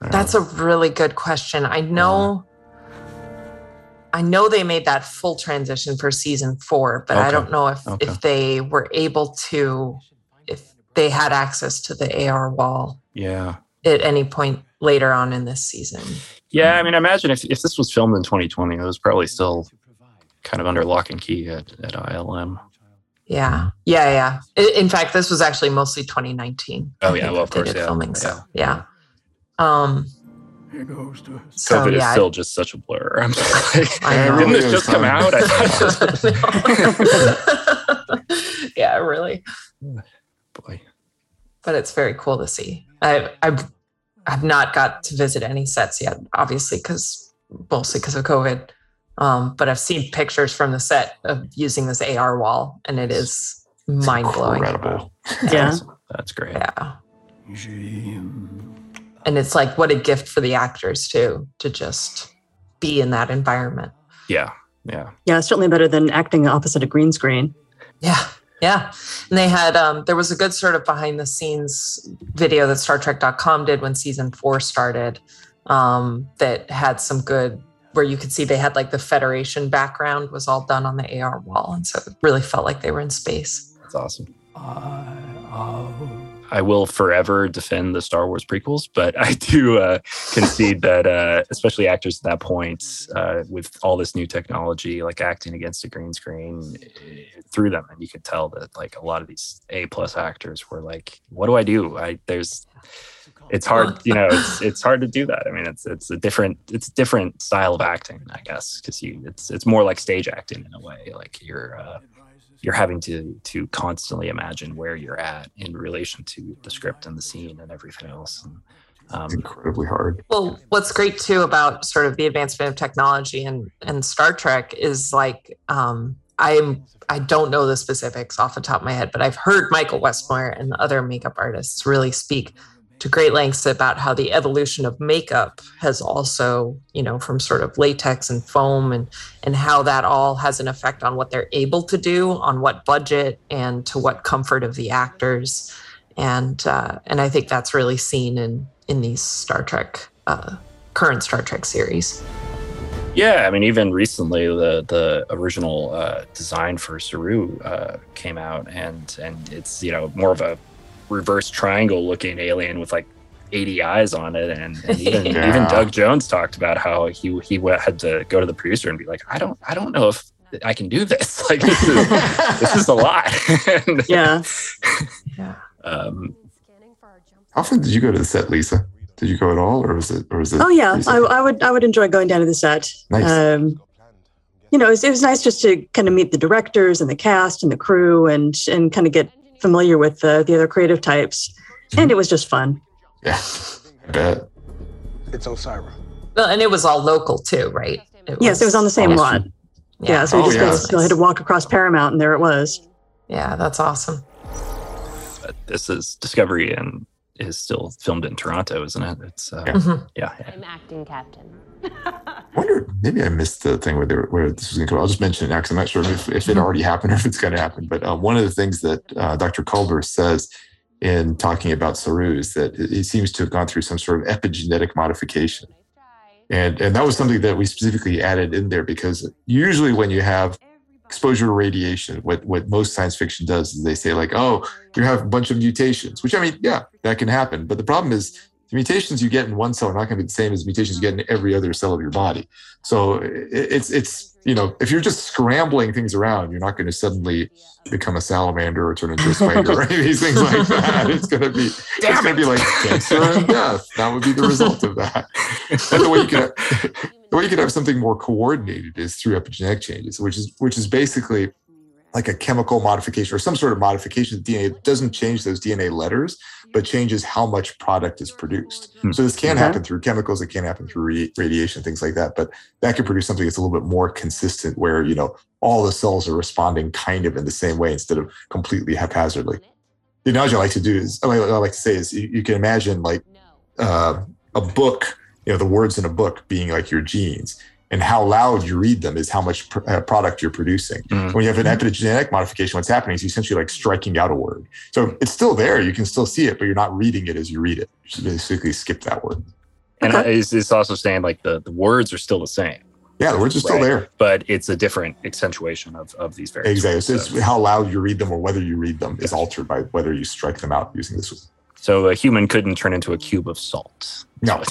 F: That's
H: know.
F: a really good question. I know I know they made that full transition for season 4, but I don't know if
H: Okay.
F: if they were able to if they had access to the AR wall
H: yeah.
F: at any point later on in this season.
H: Yeah, I mean, I imagine if, if this was filmed in 2020, it was probably still kind of under lock and key at, at ILM.
F: Yeah. Yeah, yeah. In fact, this was actually mostly 2019.
H: Oh, yeah, well, of
F: that
H: course, yeah,
F: filming. So, yeah. Um
M: Here goes to
F: so
H: COVID
F: yeah.
H: is still just such a blur. I'm sorry.
F: I know.
H: Didn't this just
J: it's
H: come out? I
F: yeah, really.
H: Boy.
F: But it's very cool to see. I I've I've not got to visit any sets yet, obviously, because mostly because of COVID. Um, but I've seen pictures from the set of using this AR wall, and it is mind blowing.
J: Incredible.
I: Yeah.
H: That's great.
F: Yeah. And it's like what a gift for the actors too to just be in that environment.
H: Yeah. Yeah.
I: Yeah, it's certainly better than acting opposite a green screen.
F: Yeah. Yeah. And they had um there was a good sort of behind the scenes video that Star Trek.com did when season four started. Um, that had some good where you could see they had like the Federation background was all done on the AR wall. And so it really felt like they were in space.
H: That's awesome. I will forever defend the Star Wars prequels, but I do uh, concede that, uh, especially actors at that point, uh, with all this new technology, like acting against a green screen, through them, and you could tell that like a lot of these A plus actors were like, "What do I do? I there's." It's hard, you know. It's it's hard to do that. I mean, it's it's a different it's a different style of acting, I guess, because you it's it's more like stage acting in a way. Like you're uh, you're having to to constantly imagine where you're at in relation to the script and the scene and everything else. And, um,
J: Incredibly hard.
F: Well, what's great too about sort of the advancement of technology and and Star Trek is like um, I'm I don't know the specifics off the top of my head, but I've heard Michael Westmore and the other makeup artists really speak to great lengths about how the evolution of makeup has also, you know, from sort of latex and foam and and how that all has an effect on what they're able to do, on what budget and to what comfort of the actors. And uh, and I think that's really seen in in these Star Trek uh, current Star Trek series.
H: Yeah, I mean, even recently, the the original uh, design for Saru uh, came out, and and it's you know more of a reverse triangle looking alien with like 80 eyes on it, and, and even
J: Yeah.
H: even Doug Jones talked about how he he wa- had to go to the producer and be like, I don't I don't know if I can do this. Like this is this is a lot. And,
I: Yeah.
H: um,
J: How often did you go to the set, Lisa? Did you go at all, or was it, or was it?
I: Oh yeah, I. I would I would enjoy going down to the set.
J: Nice.
I: Um, you know, it was, it was nice just to kind of meet the directors and the cast and the crew and and kind of get familiar with the the other creative types. And it was just fun.
J: Yeah, I bet.
M: It's Osira.
F: Well, and it was all local too, right?
I: yes, it was on the same lot. Yeah, so we
J: Oh,
I: just
J: yeah.
I: basically had to walk across Paramount, and there it was.
F: Yeah, that's awesome.
H: but this is Discovery and is still filmed in Toronto, isn't it? It's uh,
F: Mhm.
H: yeah, yeah.
L: I'm acting captain.
J: wonder maybe I missed the thing where were, where this was going to go. I'll just mention it now because I'm not sure if, if it already happened or if it's going to happen. But uh, one of the things that uh, Dr. Culber says in talking about Saru is that it seems to have gone through some sort of epigenetic modification, and and that was something that we specifically added in there because usually when you have exposure to radiation, what what most science fiction does is they say like, oh, you have a bunch of mutations, which I mean, yeah, that can happen. But the problem is the mutations you get in one cell are not going to be the same as mutations you get in every other cell of your body. So it's it's you know if you're just scrambling things around, you're not going to suddenly become a salamander or turn into a spider or any of these things like that. It's going to be it's going to be like cancer and death. That would be the result of that. The way you could the way you could have something more coordinated is through epigenetic changes, which is which is basically like a chemical modification or some sort of modification of DNA. It doesn't change those DNA letters, but changes how much product is produced. So this can
H: Mm-hmm.
J: Happen through chemicals, it can happen through ra- radiation, things like that. But that could produce something that's a little bit more consistent, where you know all the cells are responding kind of in the same way instead of completely haphazardly. The analogy I like to do is, I like I like to say is, you, you can imagine like uh, a book, you know, the words in a book being like your genes, and how loud you read them is how much pr- uh, product you're producing.
H: Mhm.
J: When you have an epigenetic modification, what's happening is you're essentially like striking out a word. So it's still there, you can still see it, but you're not reading it as you read it. You should basically skip that word.
H: And it's, it's also saying like the, the words are still the same.
J: Yeah, the words are still
H: Right.
J: there.
H: But it's a different accentuation of, of these various
J: Exactly.
H: words.
J: So it's how loud you read them or whether you read them is altered by whether you strike them out using this.
H: So a human couldn't turn into a cube of salt.
J: No.
H: which,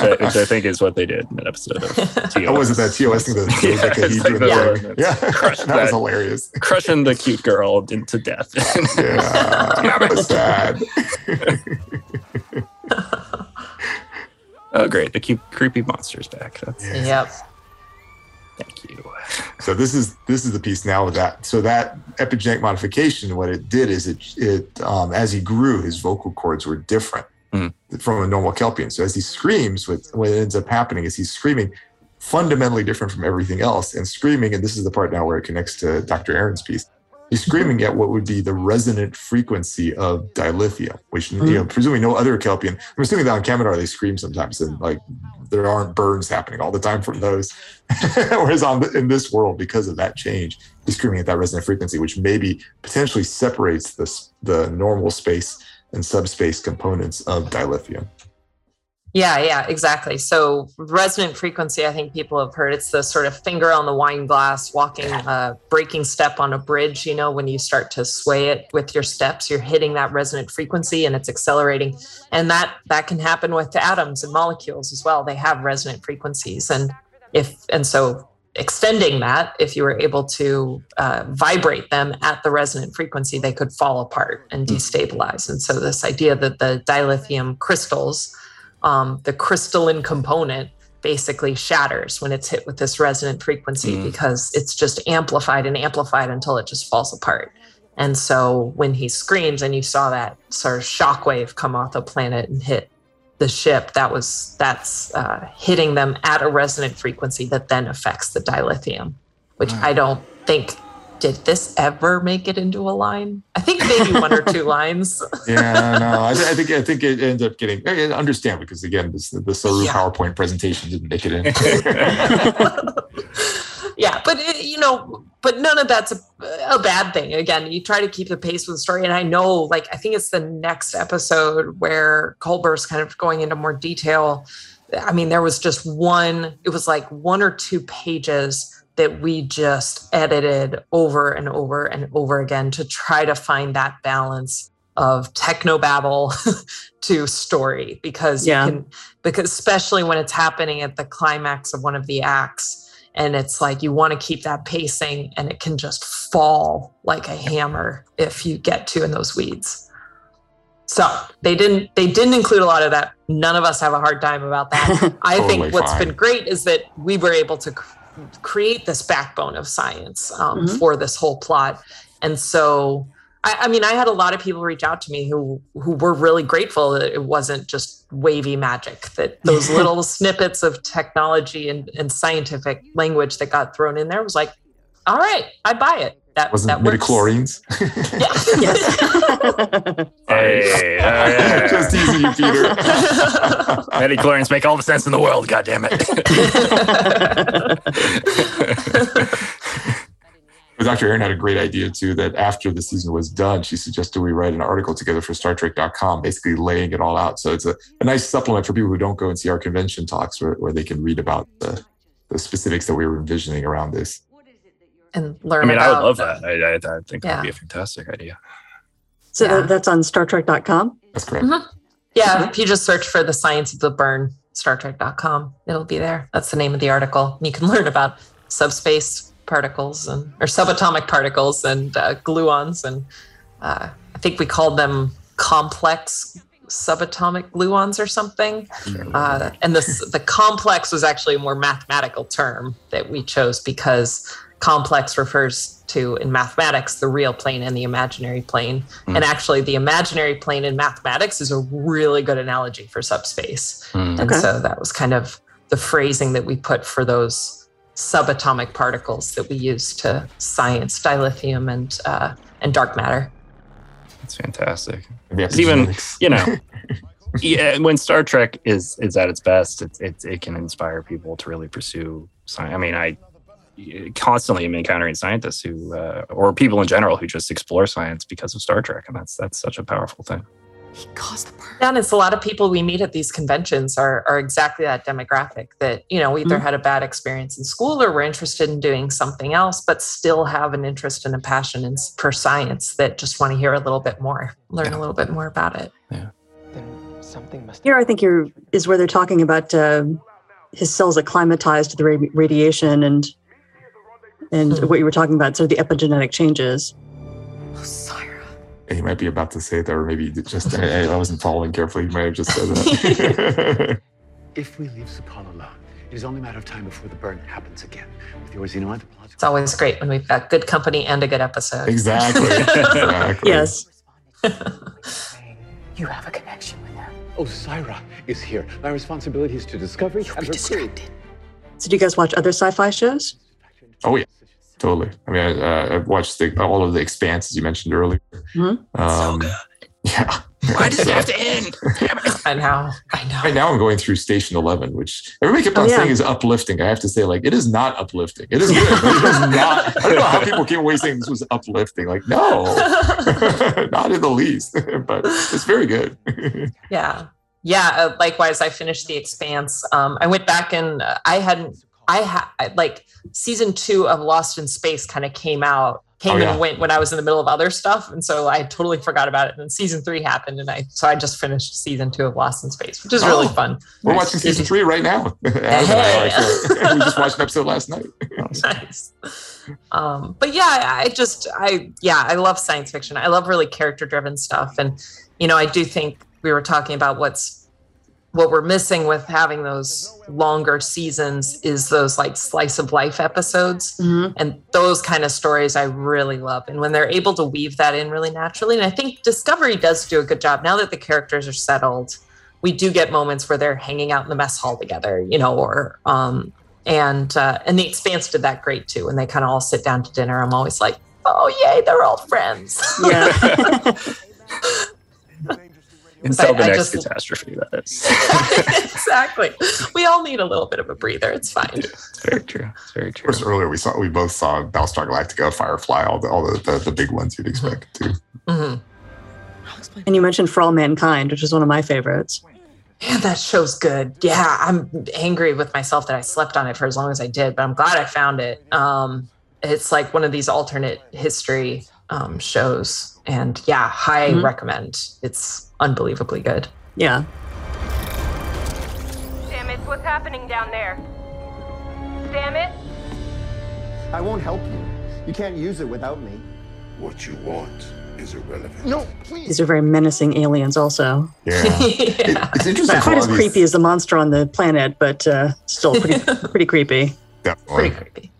H: I, which I think is what they did in an episode of TOS.
J: Oh, was it that TOS thing that
H: Yeah,
J: that
H: it's
J: he
H: like
J: that thing? Yeah,
H: crushed
J: that was hilarious.
H: Crushing the cute girl into death.
J: Yeah, that was sad.
H: oh, great. The cute, creepy monster's back. That's,
F: Yep.
H: Thank you.
J: So this is this is the piece now with that. So that epigenetic modification, what it did is it it um, as he grew, his vocal cords were different
H: Mm.
J: from a normal Kelpien. So as he screams, what what ends up happening is he's screaming fundamentally different from everything else, and screaming. And this is the part now where it connects to Dr. Erin's piece. He's screaming at what would be the resonant frequency of dilithium, which you know, mm-hmm. presumably no other Kelpien. I'm assuming that on Kaminar they scream sometimes, and like there aren't burns happening all the time from those. Whereas on the, in this world, because of that change, he's screaming at that resonant frequency, which maybe potentially separates this the normal space and subspace components of dilithium.
F: Yeah, yeah, exactly. So resonant frequency, I think people have heard it's the sort of finger on the wine glass, walking, uh, breaking step on a bridge. You know, when you start to sway it with your steps, you're hitting that resonant frequency and it's accelerating. And that that can happen with atoms and molecules as well. They have resonant frequencies, and if and so extending that, if you were able to uh, vibrate them at the resonant frequency, they could fall apart and destabilize. And so this idea that the dilithium crystals um, the crystalline component basically shatters when it's hit with this resonant frequency
H: Mm.
F: because it's just amplified and amplified until it just falls apart. And so when he screams and you saw that sort of shockwave come off the planet and hit the ship, that was that's uh, hitting them at a resonant frequency that then affects the dilithium, which I don't think did this ever make it into a line. I think maybe one or two lines.
J: Yeah, no, I, I think I think it ended up getting. I understand because again, this, the Saru
F: Yeah.
J: PowerPoint presentation didn't make it in.
F: yeah but it, you know but none of that's a, a bad thing again you try to keep the pace with the story and i know like i think it's the next episode where Culber's kind of going into more detail I mean, there was just one, it was like one or two pages that we just edited over and over and over again to try to find that balance of technobabble to story because
I: Yeah.
F: you can because especially when it's happening at the climax of one of the acts and it's like you want to keep that pacing and it can just fall like a hammer if you get too in those weeds so they didn't they didn't include a lot of that none of us have a hard time about that i
J: Totally
F: think what's
J: fine.
F: been great is that we were able to cr- create this backbone of science um,
I: Mhm.
F: for this whole plot and so I, I mean i had a lot of people reach out to me who who were really grateful that it wasn't just wavy magic that those little snippets of technology and, and scientific language that got thrown in there was like all right i buy it that
J: Wasn't
F: that works.
J: midichlorians?
H: Hey, oh, yeah.
J: Just teasing you, Peter.
H: Metachlorians make all the sense in the world. God damn it.
J: But Dr. Erin had a great idea too that after the season was done, she suggested we write an article together for StarTrek.com, basically laying it all out. So it's a, a nice supplement for people who don't go and see our convention talks where, where they can read about the, the specifics that we were envisioning around this.
F: And learn
H: I mean, I would love that. I, I, I think that would be a fantastic idea.
I: So
F: Yeah.
I: that, that's on StarTrek.com.
J: That's correct.
F: Mhm. Yeah, if you just search for the science of the burn, Star StarTrek.com, it'll be there. That's the name of the article. You can learn about subspace particles and or subatomic particles and uh, gluons, and uh, I think we called them complex subatomic gluons or something. Uh, and this the complex was actually a more mathematical term that we chose because complex refers to in mathematics the real plane and the imaginary plane and actually the imaginary plane in mathematics is a really good analogy for subspace
H: Mm.
F: and
I: Okay.
F: so that was kind of the phrasing that we put for those subatomic particles that we use to science dilithium and uh, and dark matter
H: That's fantastic. It's even, you know, yeah, when Star Trek is is at its best, it, it, it can inspire people to really pursue science. I mean, I constantly am encountering scientists who, uh, or people in general, who just explore science because of Star Trek, and that's that's such a powerful thing.
F: Yeah, and it's a lot of people we meet at these conventions are are exactly that demographic that you know either
I: Mhm.
F: had a bad experience in school or were interested in doing something else, but still have an interest and a passion in, for science that just want to hear a little bit more, learn a little bit more about it. Yeah.
K: Then something must
I: Here, I think you're is where they're talking about uh, his cells acclimatized to the radiation and and
F: Hmm.
I: what you were talking about, so the epigenetic changes. Osira.
J: He might be about to say that, or maybe just I, I wasn't following carefully. He might have just said that.
D: If we leave Sukal alone, it is only a matter of time before the burn happens again. With your xenoanthropological
F: It's always great when we've got good company and a good episode.
J: exactly. exactly.
I: Yes.
K: You have a connection with them.
D: Osira is here. My responsibility is to discover and her crew.
I: So, do you guys watch other sci-fi shows?
J: Oh yeah, totally. I mean, I, uh, I've watched the, all of the expanses you mentioned earlier.
I: Mhm.
J: Um, Yeah.
A: Why does it have to end?
F: I know. I know.
J: Right now, I'm going through Station 11, which everybody kept
I: Oh,
J: on
I: yeah.
J: saying is uplifting. I have to say, like, it is not uplifting. It is good. but it is not. I don't know how people came away saying this was uplifting. Like, no, not in the least. but it's very good.
F: Yeah. Yeah. Uh, likewise, I finished The Expanse. Um, I went back and uh, I hadn't, I had, like, season two of Lost in Space kind of came out, came
J: Oh, yeah.
F: and went when I was in the middle of other stuff. And so I totally forgot about it. And then season three happened. And I, so I just finished season two of Lost in Space, which is really
J: Oh,
F: fun.
J: We're watching season three right now. Adam and I are actually- we just watched an episode last night.
F: nice. Um, but yeah, I I just I yeah, I love science fiction. I love really character driven stuff. And you know, I do think we were talking about what's what we're missing with having those longer seasons is those like slice of life episodes.
I: Mhm.
F: And those kind of stories I really love. And when they're able to weave that in really naturally, and I think Discovery does do a good job now that the characters are settled. We do get moments where they're hanging out in the mess hall together, you know, or um, and uh, and the Expanse did that great too. When they kind of all sit down to dinner, I'm always like, oh yay, they're all friends.
I: Yeah.
H: Until
F: I-
H: the
F: I
H: next
F: just-
H: catastrophe, that is.
F: exactly. We all need a little bit of a breather. It's fine.
H: It's very true. It's very
J: Of
H: true.
J: course, earlier we saw we both saw Battlestar Galactica, Firefly, all the all the, the, the big ones you'd expect too.
F: Mhm.
I: and you mentioned For All Mankind, which is one of my favorites.
F: Man, that show's good. Yeah, I'm angry with myself that I slept on it for as long as I did, but I'm glad I found it. Um, it's like one of these alternate history um, shows, and yeah, high
I: Mhm.
F: recommend. It's unbelievably good.
I: Yeah.
L: Stamets, what's happening down there? Stamets?
C: I won't help you. You can't use it without me.
M: What you want is irrelevant.
C: No, please.
I: These are very menacing aliens, also.
J: Yeah. It- it's interesting.
I: Not quite as creepy as the monster on the planet, but uh, still pretty pretty creepy.
J: Definitely.
F: creepy.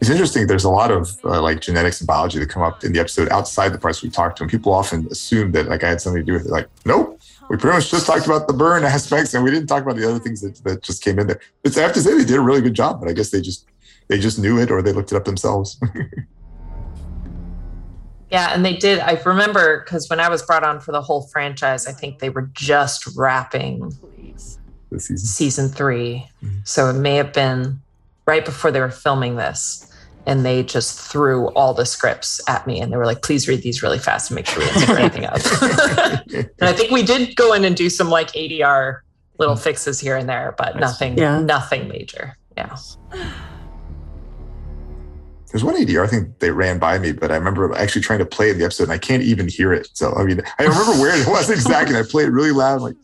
J: It's interesting. There's a lot of uh, like genetics and biology that come up in the episode outside the parts we talked to, and people often assume that like I had something to do with it. Like, nope, we pretty much just talked about the burn aspects, and we didn't talk about the other things that, that just came in there. But I have to say they did a really good job. But I guess they just they just knew it or they looked it up themselves.
F: Yeah, and they did. I remember because when I was brought on for the whole franchise, I think they were just wrapping
J: season.
F: season 3 So it may have been right before they were filming this. And they just threw all the scripts at me and they were like, please read these really fast and make sure we didn't screw anything up. and I think we did go in and do some like ADR little fixes here and there, but nothing,
I: Yeah.
F: nothing major. Yeah.
J: There's one ADR I think they ran by me, but I remember actually trying to play in the episode, and I can't even hear it. So I mean, I remember where it was exactly. and I played it really loud. I'm like,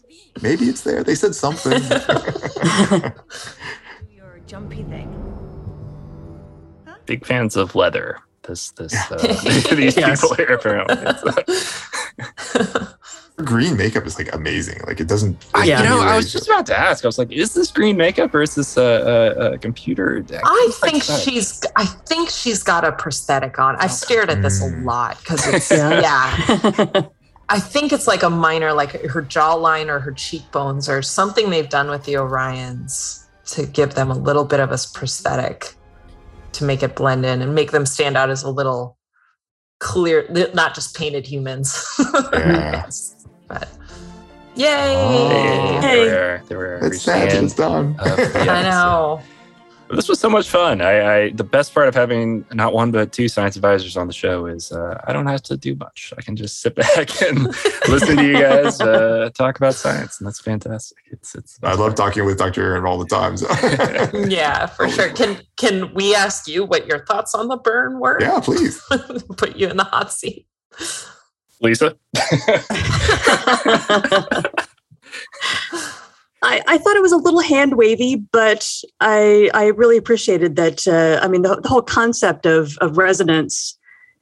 J: maybe it's there. They said something.
L: Your jumpy thing.
H: Big fans of leather. This this uh, these
I: Yes.
H: people here apparently.
J: Green makeup is like amazing. Like it doesn't.
H: I,
I: Yeah.
H: You know, I was just about to ask. I was like, is this green makeup or is this a, a, a computer?
F: I think she's I think she's got a prosthetic on. I've stared at this a
J: Mm.
F: lot because it's
I: Yeah.
F: yeah. I think it's like a minor, like her jawline or her cheekbones or something they've done with the Orions to give them a little bit of a prosthetic to make it blend in and make them stand out as a little clear, not just painted humans.
J: Yeah.
F: Yes. But yay!
J: Oh.
H: They were, they were
J: It's sad that it's done.
H: of the
F: I know.
H: This was so much fun. I, I the best part of having not one but two science advisors on the show is uh, I don't have to do much. I can just sit back and listen to you guys uh, talk about science, and that's fantastic. It's it's.
J: I love talking with Dr. Erin all the time. So.
F: Yeah, for sure. Can can we ask you what your thoughts on the burn were?
J: yeah, please.
F: Put you in the hot seat.
H: Lisa.
I: I, I thought it was a little hand wavy, but I I really appreciated that. Uh, I mean, the, the whole concept of of resonance,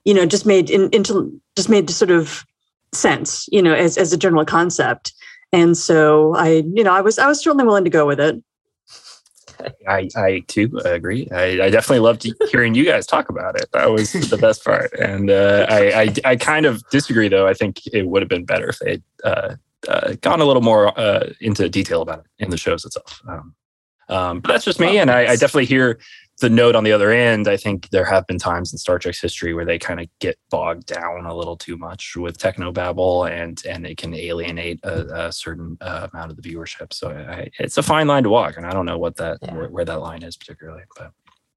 I: you know, just made in, into just made sort of sense, you know, as as a general concept. And so I, you know, I was I was certainly willing to go with it.
H: I, I too agree. I, I definitely loved hearing you guys talk about it. That was the best part. And uh, I, I, I kind of disagree, though. I think it would have been better if they'd uh, uh, gone a little more uh, into detail about it in the shows itself. Um, um, but that's just me. And I, I definitely hear the note on the other end. I think there have been times in Star Trek's history where they kind of get bogged down a little too much with technobabble and, and it can alienate a, a certain uh, amount of the viewership. So I, it's a fine line to walk. And I don't know what that, where, where that line is particularly, but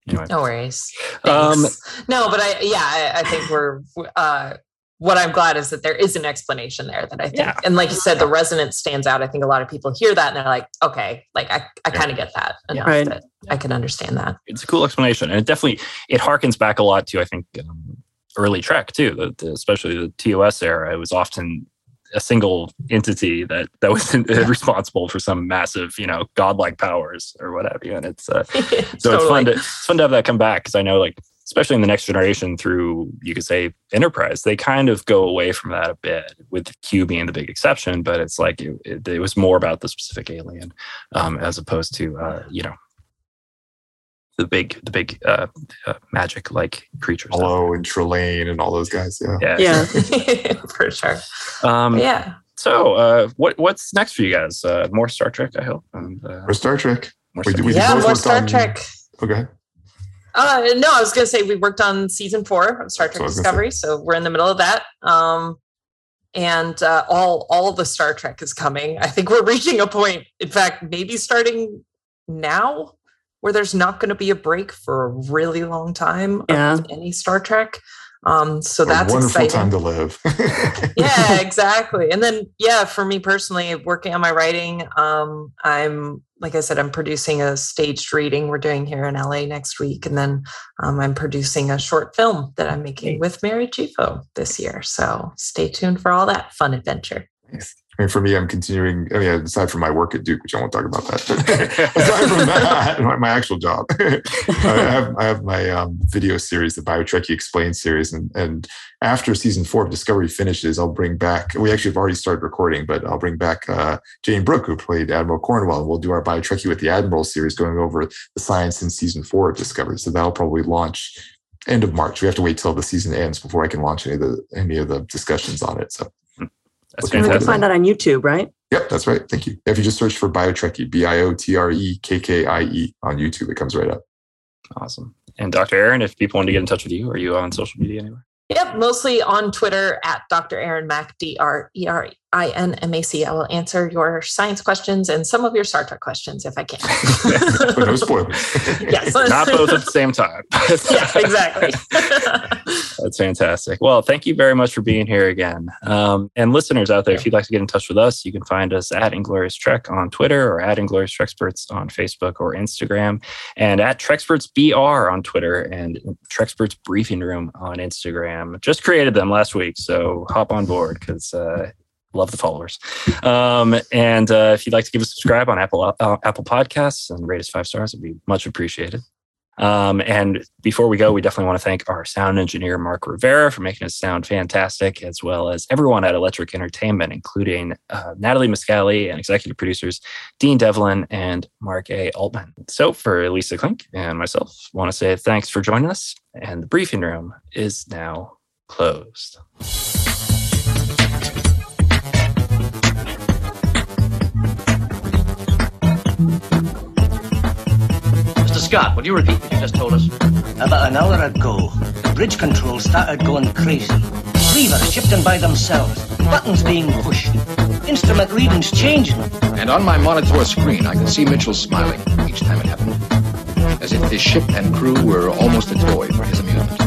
H: anyway.
F: No worries.
H: Um,
F: no, but I yeah, I, I think we're uh what I'm glad is that there is an explanation there that I think,
H: Yeah.
F: and like you said, the resonance stands out. I think a lot of people hear that and they're like, okay, like I, I kind of get that enough
I: Right.
F: that I can understand that.
H: it's a cool explanation and it definitely it harkens back a lot to i think um, early trek too the, the, especially the tos era it was often a single entity that that was responsible for some massive you know godlike powers or whatever and it's uh, so it's fun to it's fun to have that come back because i know like especially in the next generation through you could say enterprise they kind of go away from that a bit with q being the big exception but it's like it, it, it was more about the specific alien um, as opposed to uh, you know the big the big uh, uh magic like creatures
J: Apollo and Trelane and all those guys. Yeah.
H: yeah,
F: for sure.
H: um
F: yeah.
H: so uh what what's next for you guys uh more star trek i hope and uh,
J: Or Star Trek.
H: more
J: We-
H: Star-
J: we
F: Yeah, more Star
J: on-
F: Trek.
J: Okay.
F: Uh, no, I was going to say we worked on season four of Star Trek
J: what I was gonna
F: Discovery, so we're in the middle of that. Um, and uh, all all the Star Trek is coming. I think we're reaching a point. In fact, maybe starting now, where there's not going to be a break for a really long time
I: Yeah.
F: of any Star Trek. Um, so that's
J: a wonderful
F: exciting.
J: time to live.
F: yeah, exactly. And then, yeah, for me personally, working on my writing, um, I'm like I said, I'm producing a staged reading we're doing here in LA next week, and then um, I'm producing a short film that I'm making with Mary Chieffo this year. So stay tuned for all that fun adventure.
J: I mean, for me, I'm continuing. I mean, aside from my work at Duke, which I won't talk about that. But aside from that, my, actual job, I have I have my um, video series, the BioTrekkie Explained series, and and after season four of Discovery finishes, I'll bring back. We actually have already started recording, but I'll bring back uh, Jayne Brook, who played Admiral Cornwell, and we'll do our BioTrekkie with the Admiral series, going over the science in season four of Discovery. So that'll probably launch end of March. We have to wait till the season ends before I can launch any of the any of the discussions on it. So.
H: That's
I: And we can find that on YouTube, right?
J: Yep, that's right. Thank you. If you just search for BioTrekkie, B I O T R E K K I E on YouTube, it comes right up.
H: Awesome. And Dr. Erin, if people want to get in touch with you, are you on social media anywhere?
F: Yep, mostly on Twitter at Dr. Erin Mac, D R E R I N M A C. I will answer your science questions and some of your Star Trek questions if I can.
J: no spoilers.
F: yes.
H: Not both at the same time.
F: yeah, exactly.
H: That's fantastic. Well, thank you very much for being here again. Um, and listeners out there, if you'd like to get in touch with us, you can find us at Inglorious Trek on Twitter or at Inglorious Treksperts on Facebook or Instagram and at Treksperts BR on Twitter and Treksperts Briefing Room on Instagram. Just created them last week, so hop on board because uh, love the followers. Um, and uh, if you'd like to give us a subscribe on Apple uh, Apple Podcasts and rate us five stars, it'd be much appreciated. Um, and before we go, we definitely want to thank our sound engineer, Mark Rivera, for making us sound fantastic, as well as everyone at Electric Entertainment, including uh, Natalie Miscali and executive producers Dean Devlin and Mark A. Altman. So for Lisa Klink and myself, want to say thanks for joining us. And the briefing room is now closed.
N: Scott, would you repeat what you just told us?
O: About an hour ago, the bridge control started going crazy. Levers shifting by themselves, buttons being pushed, instrument readings changing.
P: And on my monitor screen, I can see Mitchell smiling each time it happened. As if his ship and crew were almost a toy for his amusement.